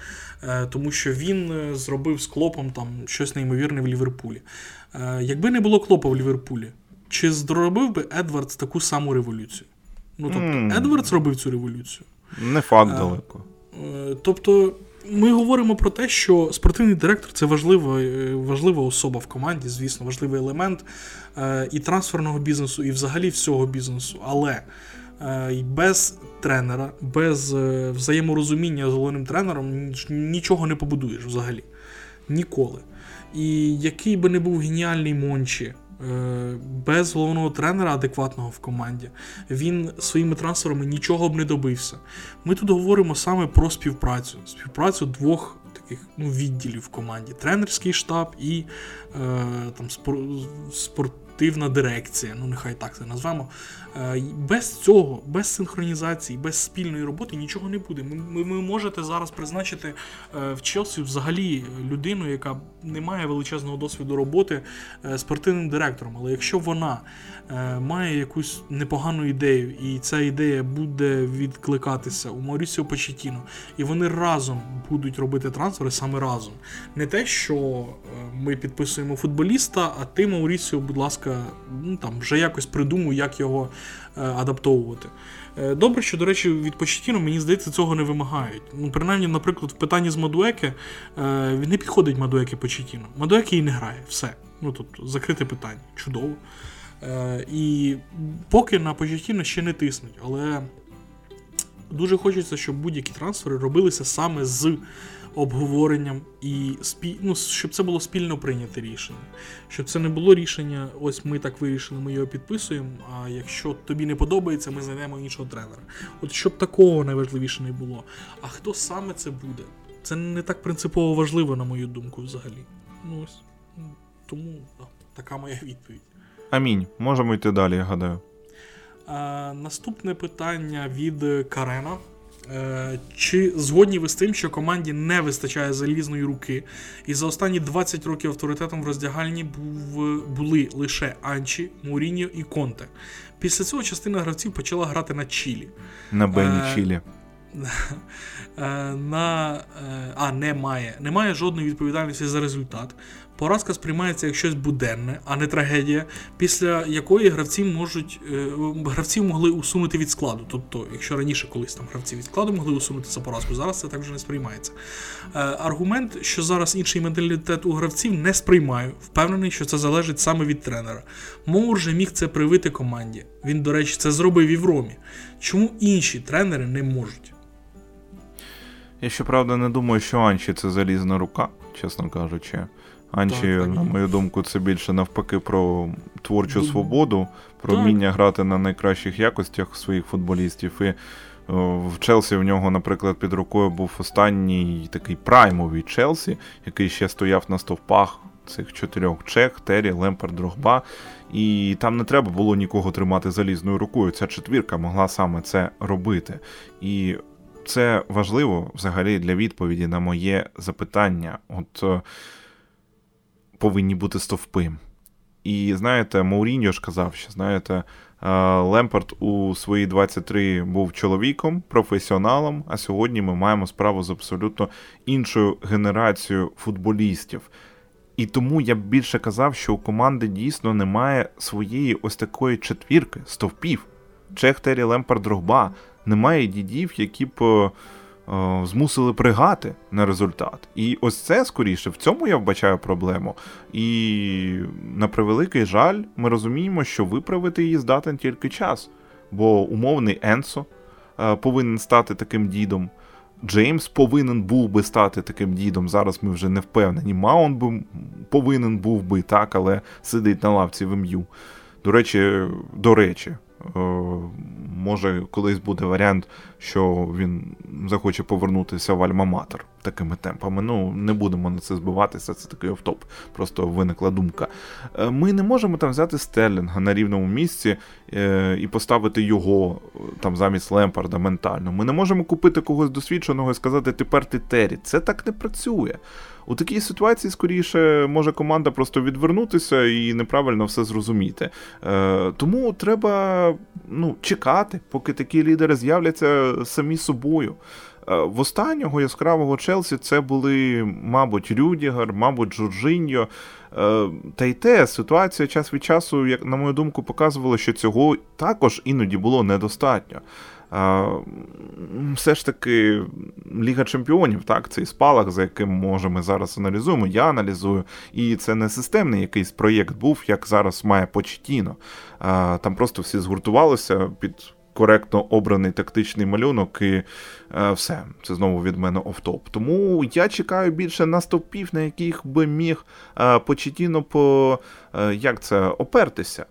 е, тому що він зробив з клопом там щось неймовірне в Ліверпулі. Якби не було клопа в Ліверпулі, чи зробив би Едвардс таку саму революцію? Ну тобто, mm. Едвардс робив цю революцію. Не факт далеко. Тобто ми говоримо про те, що спортивний директор це важлива е, важлива особа в команді, звісно, важливий елемент е, і трансферного бізнесу, і взагалі всього бізнесу. Але е, без тренера, без взаєморозуміння з головним тренером нічого не побудуєш взагалі. Ніколи. І який би не був геніальний Мончі, без головного тренера адекватного в команді він своїми трансферами нічого б не добився. Ми тут говоримо саме про співпрацю, співпрацю двох таких ну, відділів в команді: тренерський штаб і е, там спортивна дирекція. Ну, нехай так це назвемо. Е, без цього, без синхронізації, без спільної роботи нічого не буде. Ви, ви можете зараз призначити е, в Челсі взагалі людину, яка не має величезного досвіду роботи е, спортивним директором. Але якщо вона має якусь непогану ідею, і ця ідея буде відкликатися у Маурісіо Почетіно, і вони разом будуть робити трансфери саме разом. Не те, що ми підписуємо футболіста, а ти, Маурісіо, будь ласка, ну там вже якось придумуй, як його. Е, адаптовувати. Е, добре, що, до речі, від Почтіно, мені здається, цього не вимагають. Ну, Принаймні, наприклад, в питанні з Мадуеки е, він не підходить Мадуеки Почтіно. Мадуеки і не грає. Все. Ну, тобто, закрите питання. Чудово. І поки на Почтіно ще не тиснуть, але дуже хочеться, щоб будь-які трансфери робилися саме з обговоренням і спіль... ну, щоб це було спільно прийняте рішення. Щоб це не було рішення, ось ми так вирішили, ми його підписуємо. А якщо тобі не подобається, ми знайдемо іншого тренера. От щоб такого найважливіше не було. А хто саме це буде? Це не так принципово важливо, на мою думку, взагалі. Ну ось тому да, така моя відповідь. Амінь. Можемо йти далі, я гадаю. А, Наступне питання від Карена. Е, чи згодні ви з тим, що команді не вистачає залізної руки, і за останні 20 років авторитетом в роздягальні був, були лише Анчі, Муріньо і Конте. Після цього частина гравців почала грати на Чілі. На Бені е, Чілі. Е, на, А, немає. Немає жодної відповідальності за результат. Поразка сприймається як щось буденне, а не трагедія, після якої гравці можуть е, гравці могли усунути від складу. Тобто, якщо раніше колись там гравці від складу могли усунути за поразку, зараз це так вже не сприймається. Е, аргумент, що зараз інший менталітет у гравців, не сприймаю. Впевнений, що це залежить саме від тренера. Моур же міг це привити команді. Він, до речі, це зробив і в Ромі. Чому інші тренери не можуть? Я щоправда не думаю, що Анчі це залізна рука, чесно кажучи. Анчі, так, на мою думку, це більше навпаки про творчу свободу, про вміння грати на найкращих якостях своїх футболістів. І в Челсі в нього, наприклад, під рукою був останній такий праймовий Челсі, який ще стояв на стовпах цих чотирьох Чех, Террі, Лемпард, Дрогба. І там не треба було нікого тримати залізною рукою. Ця четвірка могла саме це робити. І це важливо взагалі для відповіді на моє запитання. От е, повинні бути стовпи. І знаєте, Мауріньо ж казав, що знаєте, е, Лемпард у свої 23 був чоловіком, професіоналом. А сьогодні ми маємо справу з абсолютно іншою генерацією футболістів. І тому я б більше казав, що у команди дійсно немає своєї ось такої четвірки, стовпів. Чех Террі Лемпард Дрогба. Немає дідів, які б е, змусили пригати на результат. І ось це скоріше, в цьому я вбачаю проблему. І на превеликий жаль, ми розуміємо, що виправити її здатен тільки час. Бо умовний Енсо е, повинен стати таким дідом. Джеймс повинен був би стати таким дідом. Зараз ми вже не впевнені. Маун би повинен був би так, але сидить на лавці в МЮ. До речі, до речі, Е, може, колись буде варіант, що він захоче повернутися в Альма-Матер такими темпами. Ну, не будемо на це збиватися, це такий офтоп. Просто виникла думка. Е, ми не можемо там взяти Стерлінга на рівному місці е, і поставити його там замість Лемпарда ментально. Ми не можемо купити когось досвідченого і сказати, тепер ти Террі. Це так не працює. У такій ситуації, скоріше, може команда просто відвернутися і неправильно все зрозуміти. Е, Тому треба ну, чекати, поки такі лідери з'являться самі собою. Е, в останнього яскравого Челсі це були, мабуть, Рюдігер, мабуть, Джорджиньо. Е, та й те, ситуація час від часу, як на мою думку, показувала, що цього також іноді було недостатньо все ж таки Ліга Чемпіонів, так, цей спалах, за яким може ми зараз аналізуємо, я аналізую. І це не системний якийсь проєкт був, як зараз має Почтіно. Там просто всі згуртувалися під. Коректно обраний тактичний малюнок, і е, все, це знову від мене офтоп. Тому я чекаю більше наступів, на яких би міг е, по е, як це опертися.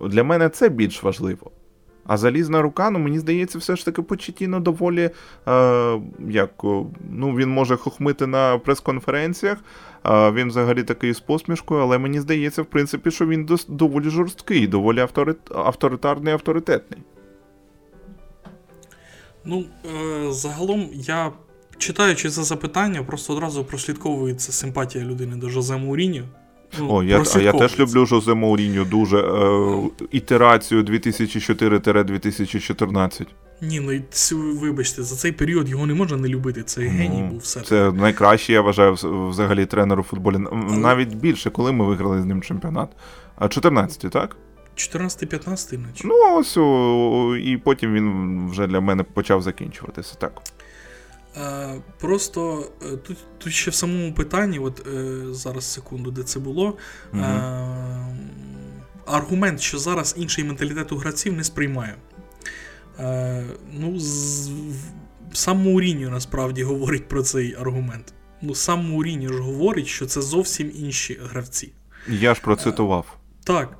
Для мене це більш важливо. А залізна рука, ну мені здається, все ж таки Почетіно доволі е, як, ну він може хохмити на прес-конференціях. Е, він взагалі такий з посмішкою, але мені здається, в принципі, що він дос, доволі жорсткий, доволі авторит, авторитарний авторитетний. Ну, е, загалом я. Читаючи це запитання, просто одразу прослідковується симпатія людини до Жозе Муріньо. Ну, О, я а я теж люблю Жозе Мауріньо дуже. Е, ітерацію 2004-2014. Ні, ну вибачте, за цей період його не можна не любити. Це ну, геній був все. Це найкращий, я вважаю, взагалі тренер у футболі. Але... Навіть більше, коли ми виграли з ним чемпіонат. А 14-й, так? 14-15, наче. Ну, ось і потім він вже для мене почав закінчуватися. так. Е, просто е, тут тут ще в самому питанні, от е, зараз секунду, де це було. Угу. Аргумент, що зараз інший менталітет у гравців не сприймає. Ну, з, Сам Мауріньо насправді говорить про цей аргумент. Ну, Сам Мауріньо ж говорить, що це зовсім інші гравці. Я ж процитував. Так.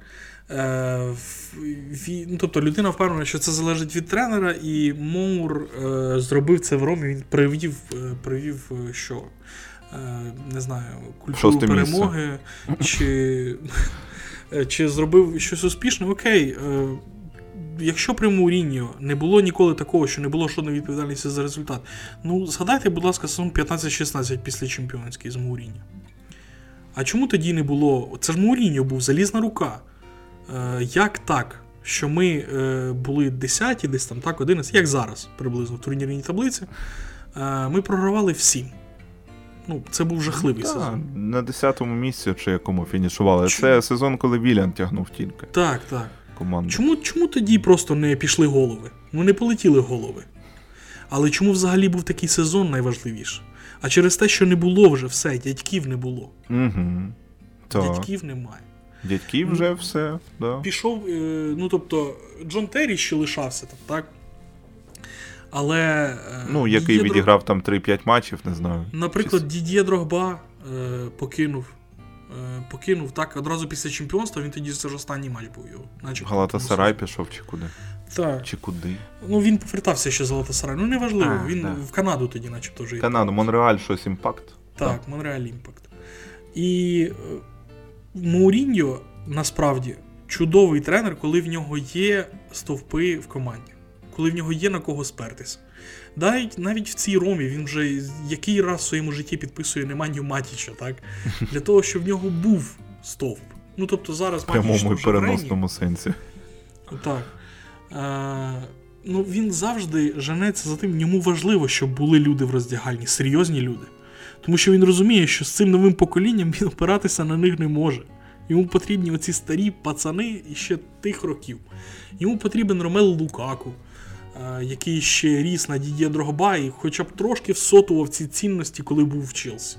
Е, ну, Тобто людина впевнена, що це залежить від тренера, і Моур е, зробив це в Ромі. Він привів, е, привів що? Не знаю, культуру Шосте перемоги, чи чи зробив щось успішне, окей. Якщо при Муріньо не було ніколи такого, що не було жодної відповідальності за результат, ну згадайте, будь ласка, сезон 15-16 після чемпіонський з Муріньо. А чому тоді не було? Це ж Муріньо був залізна рука. Е, як так, що ми е, були 10 десь там так, 11, як зараз приблизно в турнірній таблиці, е, ми програвали всім. Ну, Це був жахливий ну, сезон. На 10-му місці чи якому фінішували. Чому? Це сезон, коли Вілян тягнув тільки. Так, так. Команду. Чому чому тоді просто не пішли голови? Ну не полетіли голови. Але чому взагалі був такий сезон найважливіше? А через те, що не було вже все, дядьків не було. Угу. Дядьків немає. Дядьків вже все. да. Пішов, е, ну тобто, Джон Террі ще лишався там, так? Але. Е, ну, який Дідє відіграв там 3-5 матчів, не знаю. Наприклад, чи... Дід'є Дрогба е, покинув. Покинув так одразу після чемпіонства, він тоді це ж останній матч був його. Галата Сарай пішов чи куди? Так. Чи куди? Ну він повертався ще з Галатасарай. Ну неважливо, а, він так. в Канаду тоді, начебто, вже. Канаду, Монреаль, щось Імпакт. Так, так. Монреаль Імпакт. І Мауріньо насправді чудовий тренер, коли в нього є стовпи в команді, коли в нього є на кого спертися. Навіть навіть в цій Ромі він вже який раз в своєму житті підписує Неманію Матіча, так? Для того, щоб в нього був стовп. Ну тобто зараз В прямому і переносному сенсі. Так. Е, ну, Він завжди женеться за тим, йому важливо, щоб були люди в роздягальні, серйозні люди. Тому що він розуміє, що з цим новим поколінням він опиратися на них не може. Йому потрібні оці старі пацани ще тих років. Йому потрібен Ромел Лукаку, е, який ще ріс на Дідє Дрогба і хоча б трошки всотував ці цінності, коли був в Челсі.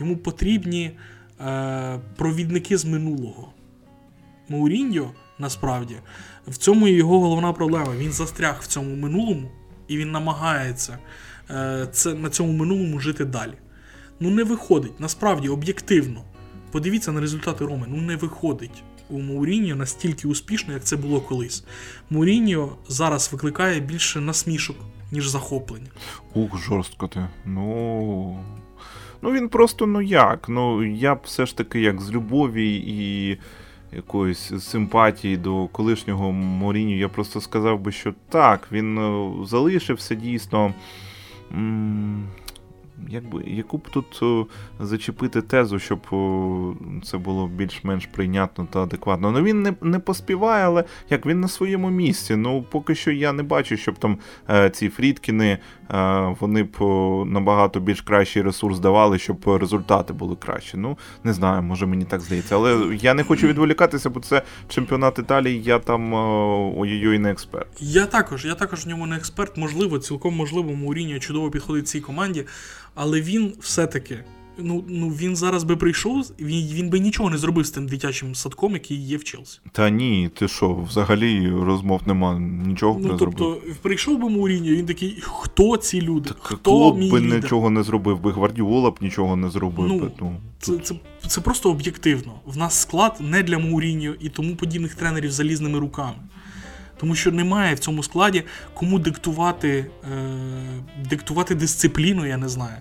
Йому потрібні е, провідники з минулого. Мауріньо, насправді, в цьому його головна проблема. Він застряг в цьому минулому і він намагається це, на цьому минулому жити далі. Ну, не виходить, насправді, об'єктивно. Подивіться на результати Роми. Ну не виходить у Мауріньо настільки успішно, як це було колись. Мауріньо зараз викликає більше насмішок, ніж захоплення. Ух, жорстко ти. Ну. Ну він просто ну як. Ну я б все ж таки як з любові і якоїсь симпатії до колишнього Моріню, я просто сказав би, що так, він е, залишився дійсно. Mm. Якби, яку б тут зачепити тезу, щоб це було більш-менш прийнятно та адекватно. Ну він не не поспіває, але як він на своєму місці. Ну поки що я не бачу, щоб там е, ці Фрідкіни е, вони б набагато більш кращий ресурс давали, щоб результати були кращі. Ну не знаю, може мені так здається. Але я не хочу відволікатися, бо це чемпіонат Італії. Я там ой-ой, не експерт. Я також, я також в ньому не експерт. Можливо, цілком можливо, Мауріньо чудово підходить цій команді. Але він все-таки. Ну ну він зараз би прийшов, він він би нічого не зробив з тим дитячим садком, який є в Челсі. Та ні, ти що, взагалі розмов нема, нічого ну, не тобто, зробив. прийшов би Муріньо, він такий, хто ці люди? Так, хто Клоп мій би лідер? нічого не зробив, би Гвардіола б нічого не зробив. Ну, би, ну, це, це, це просто об'єктивно. В нас склад не для Мауріньо і тому подібних тренерів залізними руками. Тому що немає в цьому складі кому диктувати, е, диктувати дисципліну, я не знаю.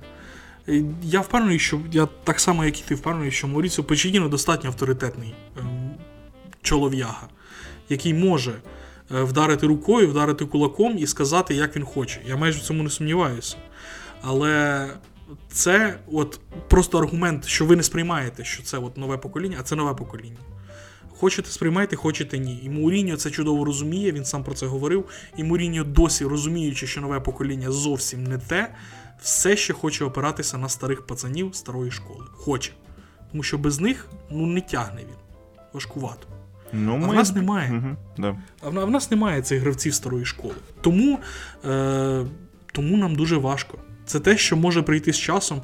Е, я впевнений, що я так само, як і ти впевнений, що Мауріціо Почетіно достатньо авторитетний ем, чолов'яга, який може е, вдарити рукою, вдарити кулаком і сказати, як він хоче. Я майже в цьому не сумніваюся. Але це от просто аргумент, що ви не сприймаєте, що це от нове покоління, а це нове покоління. Хочете сприймайте, хочете ні. І Муріньо це чудово розуміє, він сам про це говорив. І Муріньо досі розуміючи, що нове покоління зовсім не те все ще хоче опиратися на старих пацанів старої школи. Хоче. Тому що без них ну, не тягне він. Важкувато. Ну, а ми... в нас немає. Угу, да. А в, в нас немає цих гравців старої школи. Тому, е, Тому нам дуже важко. Це те, що може прийти з часом.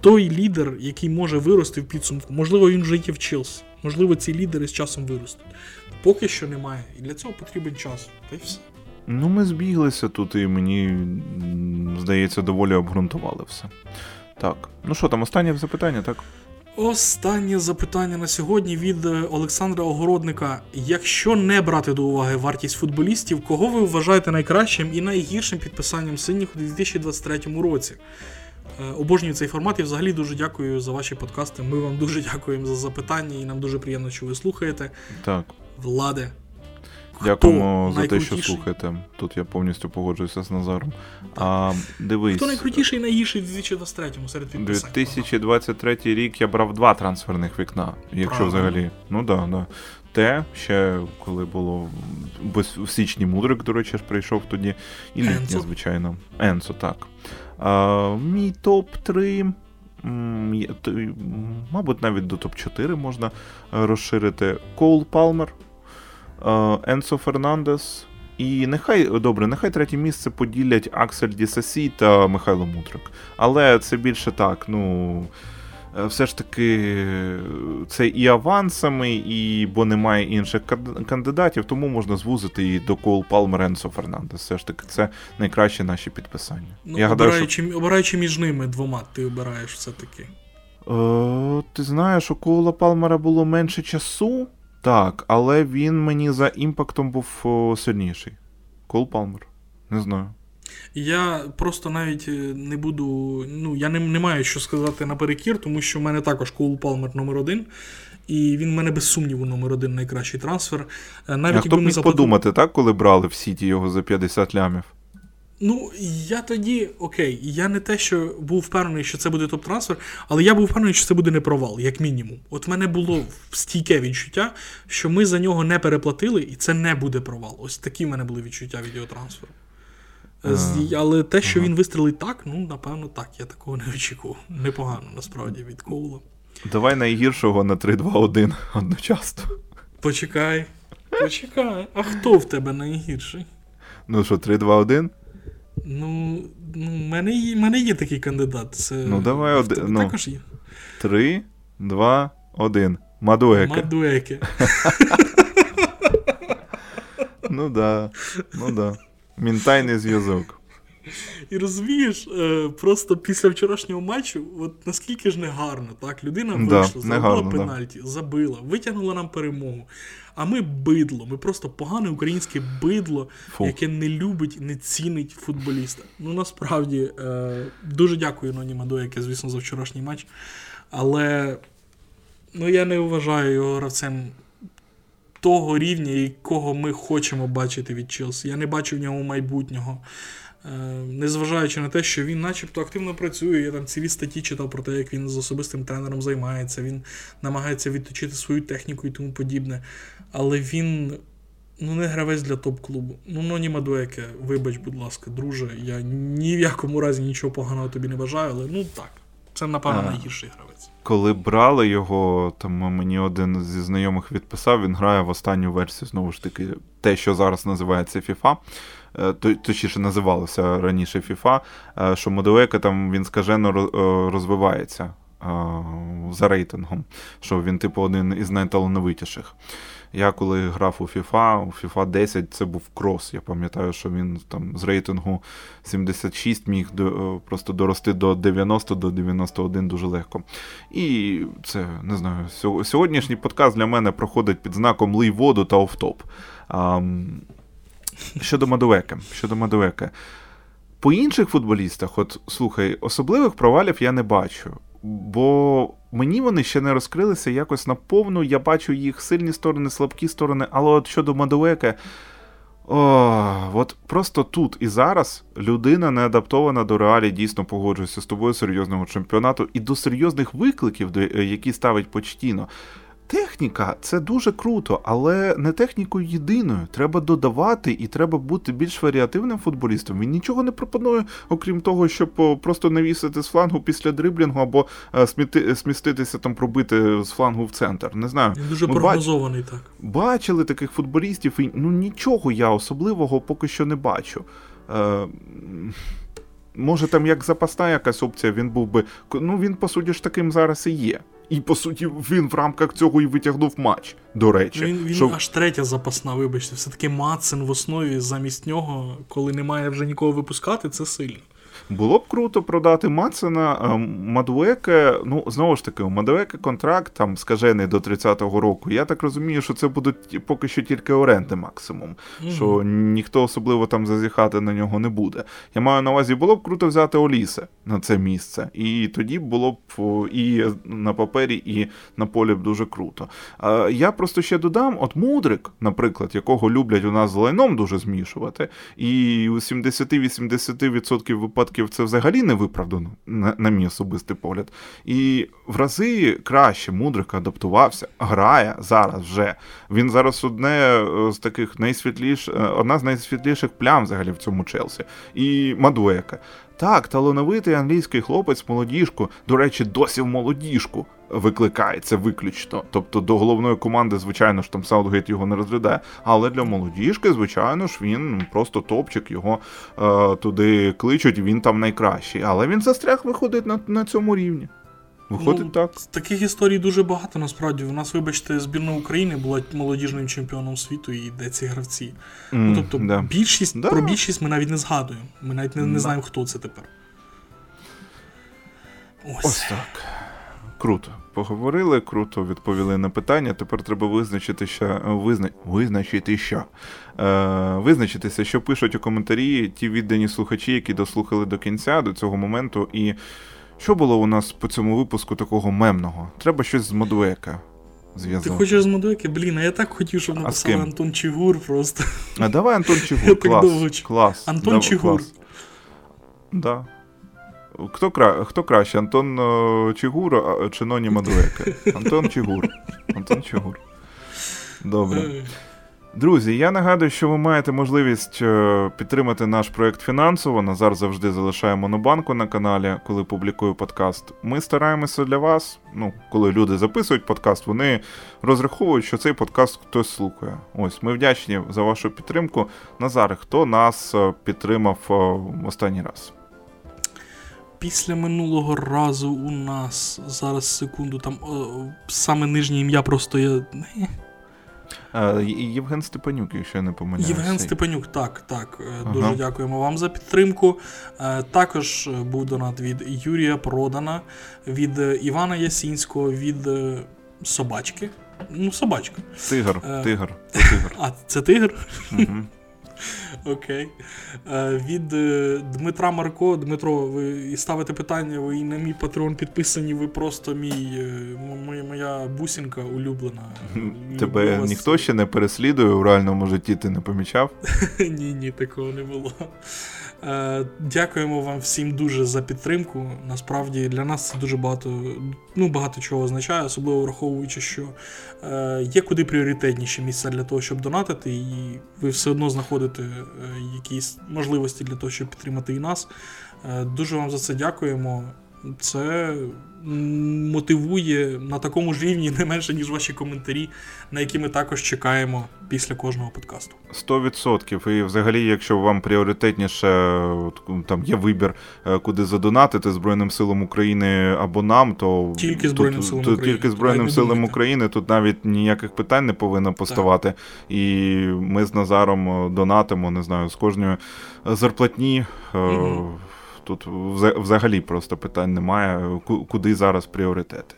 Той лідер, який може вирости в підсумку, можливо, він вже є в Челсі. Можливо, ці лідери з часом виростуть. Поки що немає. І для цього потрібен час. Та й все. Ну, ми збіглися тут, і мені здається, доволі обґрунтували все. Так. Ну що там, останнє запитання, так? Останнє запитання на сьогодні від е, Олександра Огородника. Якщо не брати до уваги вартість футболістів, кого ви вважаєте найкращим і найгіршим підписанням синіх у 2023 році? Е, обожнюю цей формат і взагалі дуже дякую за ваші подкасти. Ми вам дуже дякуємо за запитання, і нам дуже приємно, що ви слухаєте. Так. Владе, Дякуємо за те, що слухаєте. Тут я повністю погоджуюся з Назаром. А, дивись. Хто найкрутіший і найгірший у 2023-му серед підписань? 2023 рік я брав два трансферних вікна, якщо Правильно. взагалі. Ну да, да. Те, ще коли було в січні Мудрик, до речі, прийшов тоді. І літнє, звичайно. Енсо, так. Мій топ-3. Мабуть, навіть до топ-4 можна е, розширити. Коул Палмер. Е, Енсо Фернандес. І нехай добре, нехай третє місце поділять Аксель Дісасі та Михайло Мутрик. Але це більше так, ну. Е, все ж таки це і авансами, і бо немає інших кандидатів, тому можна звузити і до Коул Палмер Енсо Фернандес. Все ж таки, це найкраще наші підписання. Ну, Я обираючи, гадаю, що... обираючи між ними двома, ти обираєш все-таки. Е, Ти знаєш, у Коула Палмера було менше часу, так, але він мені за імпактом був сильніший. Коул Палмер. Не знаю. Я просто навіть е, не буду. Ну, я не, не маю що сказати наперекір, тому що в мене також Коул Палмер номер один. І він в мене без сумніву номер один найкращий трансфер. Е, навіть а хто б міг заплатили... подумати, так, коли брали в Сіті його за 50 лямів? Ну, я тоді, окей, я не те, що був впевнений, що це буде топ-трансфер, але я був впевнений, що це буде не провал, як мінімум. От в мене було стійке відчуття, що ми за нього не переплатили, і це не буде провал. Ось такі в мене були відчуття від його трансферу. З, але те, що він вистрелить так, ну, напевно, так. Я такого не очікував. Непогано, насправді, від Коула. Давай найгіршого на 3-2-1 одночасно. Почекай. Почекай. А хто в тебе найгірший? Ну що, 3-2-1? Ну, ну, в мене є, мене є такий кандидат. Це Ну, давай один. Ну, також є. 3, 2, 1. Мадуеке. Мадуеке. ну да. Ну да. Мінтайний зв'язок. І розумієш, е, просто після вчорашнього матчу, от наскільки ж не гарно, так? Людина вийшла, да, забила пенальті, да. забила, витягнула нам перемогу. А ми бидло, ми просто погане українське бидло, Фу. яке не любить, не цінить футболіста. Ну насправді е, дуже дякую Ноні Мадо, яке, звісно, за вчорашній матч. Але ну, я не вважаю його гравцем того рівня, якого ми хочемо бачити від Челсі. Я не бачу в ньому майбутнього. Е, незважаючи на те, що він начебто активно працює, я там цілі статті читав про те, як він з особистим тренером займається, він намагається відточити свою техніку і тому подібне. Але він ну, не гравець для топ-клубу. Ну, Ноні Мадуеке, вибач, будь ласка, друже, я ні в якому разі нічого поганого тобі не бажаю, але ну так, це, напевно, найгірший гравець. Коли брали його, там мені один зі знайомих відписав, він грає в останню версію, знову ж таки, те, що зараз називається FIFA. Е, точніше називалося раніше FIFA, е, що Модуека там він скажено е, розвивається за рейтингом, що він, типу, один із найталановитіших. Я коли грав у FIFA, у FIFA 10 це був крос. Я пам'ятаю, що він там з рейтингу 76 міг до, просто дорости до 90 до 91 дуже легко. І це не знаю, сьогоднішній подкаст для мене проходить під знаком лий воду та офтоп. Щодо Мадуеки. Щодо Мадуеки. По інших футболістах, от слухай, особливих провалів я не бачу. Бо мені вони ще не розкрилися якось наповну. Я бачу їх сильні сторони, слабкі сторони, але от щодо Мадуеки, о, от просто тут і зараз людина не адаптована до реалій, дійсно погоджується з тобою серйозного чемпіонату і до серйозних викликів, які ставить Почтіно. Техніка це дуже круто, але не технікою єдиною. Треба додавати і треба бути більш варіативним футболістом. Він нічого не пропонує, окрім того, щоб просто навісити з флангу після дриблінгу або е, сміти, сміститися там, пробити з флангу в центр. Не знаю. Він дуже Ми прогнозований бач... так. Бачили таких футболістів, і ну нічого я особливого поки що не бачу. Е... Може, там як запасна якась опція, він був би. Ну він, по суті ж таким зараз і є. І по суті, він в рамках цього і витягнув матч. До речі, він він що... аж третя запасна, вибачте, все таки Мацен в основі замість нього, коли немає вже нікого випускати, це сильно. Було б круто продати Мацена е, Мадуеке. Ну, знову ж таки, у Мадуеке контракт там скажений до 30-го року. Я так розумію, що це будуть поки що тільки оренди максимум. Mm-hmm. Що ніхто особливо там зазіхати на нього не буде. Я маю на увазі, було б круто взяти Олісе на це місце. І тоді було б і на папері, і на полі б дуже круто. Я просто ще додам: от Мудрик, наприклад, якого люблять у нас з лайном дуже змішувати, і у 70-80% випадків років це взагалі не виправдано, на, на мій особистий погляд. І в рази краще Мудрик адаптувався, грає зараз вже. Він зараз одне з таких найсвітліш, е, одна з найсвітліших плям взагалі в цьому Челсі. І Мадуека. Так, талановитий англійський хлопець, молодіжку, до речі, досі в молодіжку викликається виключно. Тобто до головної команди, звичайно ж, там Саутгейт його не розглядає. Але для молодіжки, звичайно ж, він просто топчик, його е, туди кличуть, він там найкращий. Але він застряг виходить на, на цьому рівні. Виходить Ну, так. Таких історій дуже багато насправді. У нас, вибачте, збірна України була молодіжним чемпіоном світу і де ці гравці. М, Ну, тобто, да. більшість, Да. про більшість ми навіть не згадуємо. Ми навіть не, не Да. знаємо, хто це тепер. Ось. Ось так. Круто. Поговорили, круто відповіли на питання. Тепер треба визначити, що визна... визначити що. Е, визначитися, що пишуть у коментарі ті віддані слухачі, які дослухали до кінця, до цього моменту. І що було у нас по цьому випуску такого мемного? Треба щось з Модвека Ти хочеш з Модуеки? Блін, а я так хотів, щоб ким? Антон Чигур просто. А давай Антон Чигур. Клас. клас. Антон Чигур. Да. Хто, кра... Хто краще? Антон е, Чигур чи Ноні Мадуека? Антон Чигур. Антон Чигур. Добре. Е, Друзі, я нагадую, що ви маєте можливість е, підтримати наш проект фінансово. Назар завжди залишає монобанку на каналі, коли публікую подкаст. Ми стараємося для вас. Ну, коли люди записують подкаст, вони розраховують, що цей подкаст хтось слухає. Ось ми вдячні за вашу підтримку. Назар, хто нас е, підтримав е, останній раз? Після минулого разу у нас зараз секунду, там о, саме нижнє ім'я просто я. не, Е, Є- Євген Степанюк, якщо я не помиляюся. Євген Степанюк, так, так. е, Ага. Дуже дякуємо вам за підтримку. Е, Також е, був донат від Юрія Продана, від е, Івана Ясінського, від е, собачки. Ну, собачка. Тигр, Е. тигр, це тигр. А, це тигр? Мгм. Окей. Е, Від е, Дмитра Марко. Дмитро, ви ставите питання, ви і на мій патреон підписані, ви просто мій, е, моя, моя бусінка улюблена. Тебе вас. ніхто ще не переслідує у реальному житті, ти не помічав? Ні, ні, такого не було. Е, Дякуємо вам всім дуже за підтримку. Насправді для нас це дуже багато, ну, багато чого означає, особливо враховуючи, що е, є куди пріоритетніші місця для того, щоб донатити, і ви все одно знаходите е, якісь можливості для того, щоб підтримати і нас. Дуже вам за це дякуємо. Це мотивує на такому ж рівні не менше, ніж ваші коментарі, на які ми також чекаємо після кожного подкасту. 100%. І взагалі, якщо вам пріоритетніше там є вибір, е, куди задонатити Збройним силам України або нам, то Тільки тут- Збройним силам тут України. Тільки Збройним силам. України тут навіть ніяких питань не повинно поставати. І ми з Назаром е, донатимо, не знаю, з кожної зарплатні. е, Мгм. Тут взагалі просто питань немає, куди зараз пріоритети.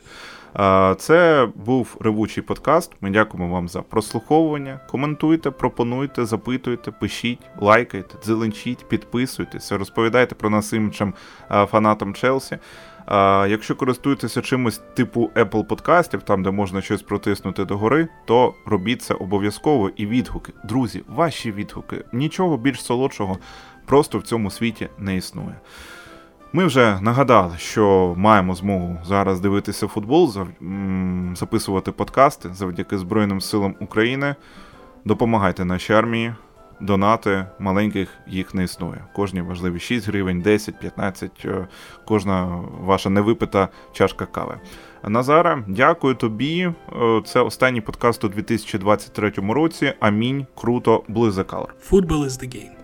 Це був ревучий подкаст. Ми дякуємо вам за прослуховування. Коментуйте, пропонуйте, запитуйте, пишіть, лайкайте, дзеленчіть, підписуйтеся, розповідайте про нас іншим фанатам Челсі. Якщо користуєтеся чимось типу Apple подкастів, там де можна щось протиснути догори, то робіть це обов'язково і відгуки. Друзі, ваші відгуки. Нічого більш солодшого просто в цьому світі не існує. Ми вже нагадали, що маємо змогу зараз дивитися футбол, записувати подкасти завдяки Збройним силам України. Допомагайте нашій армії, донати маленьких їх не існує. Кожні важливі 6 гривень, 10, 15, е, кожна ваша невипита чашка кави. Назара, дякую тобі. Е, Це останній подкаст у 2023 році. Амінь. Круто, Color. Football is the game.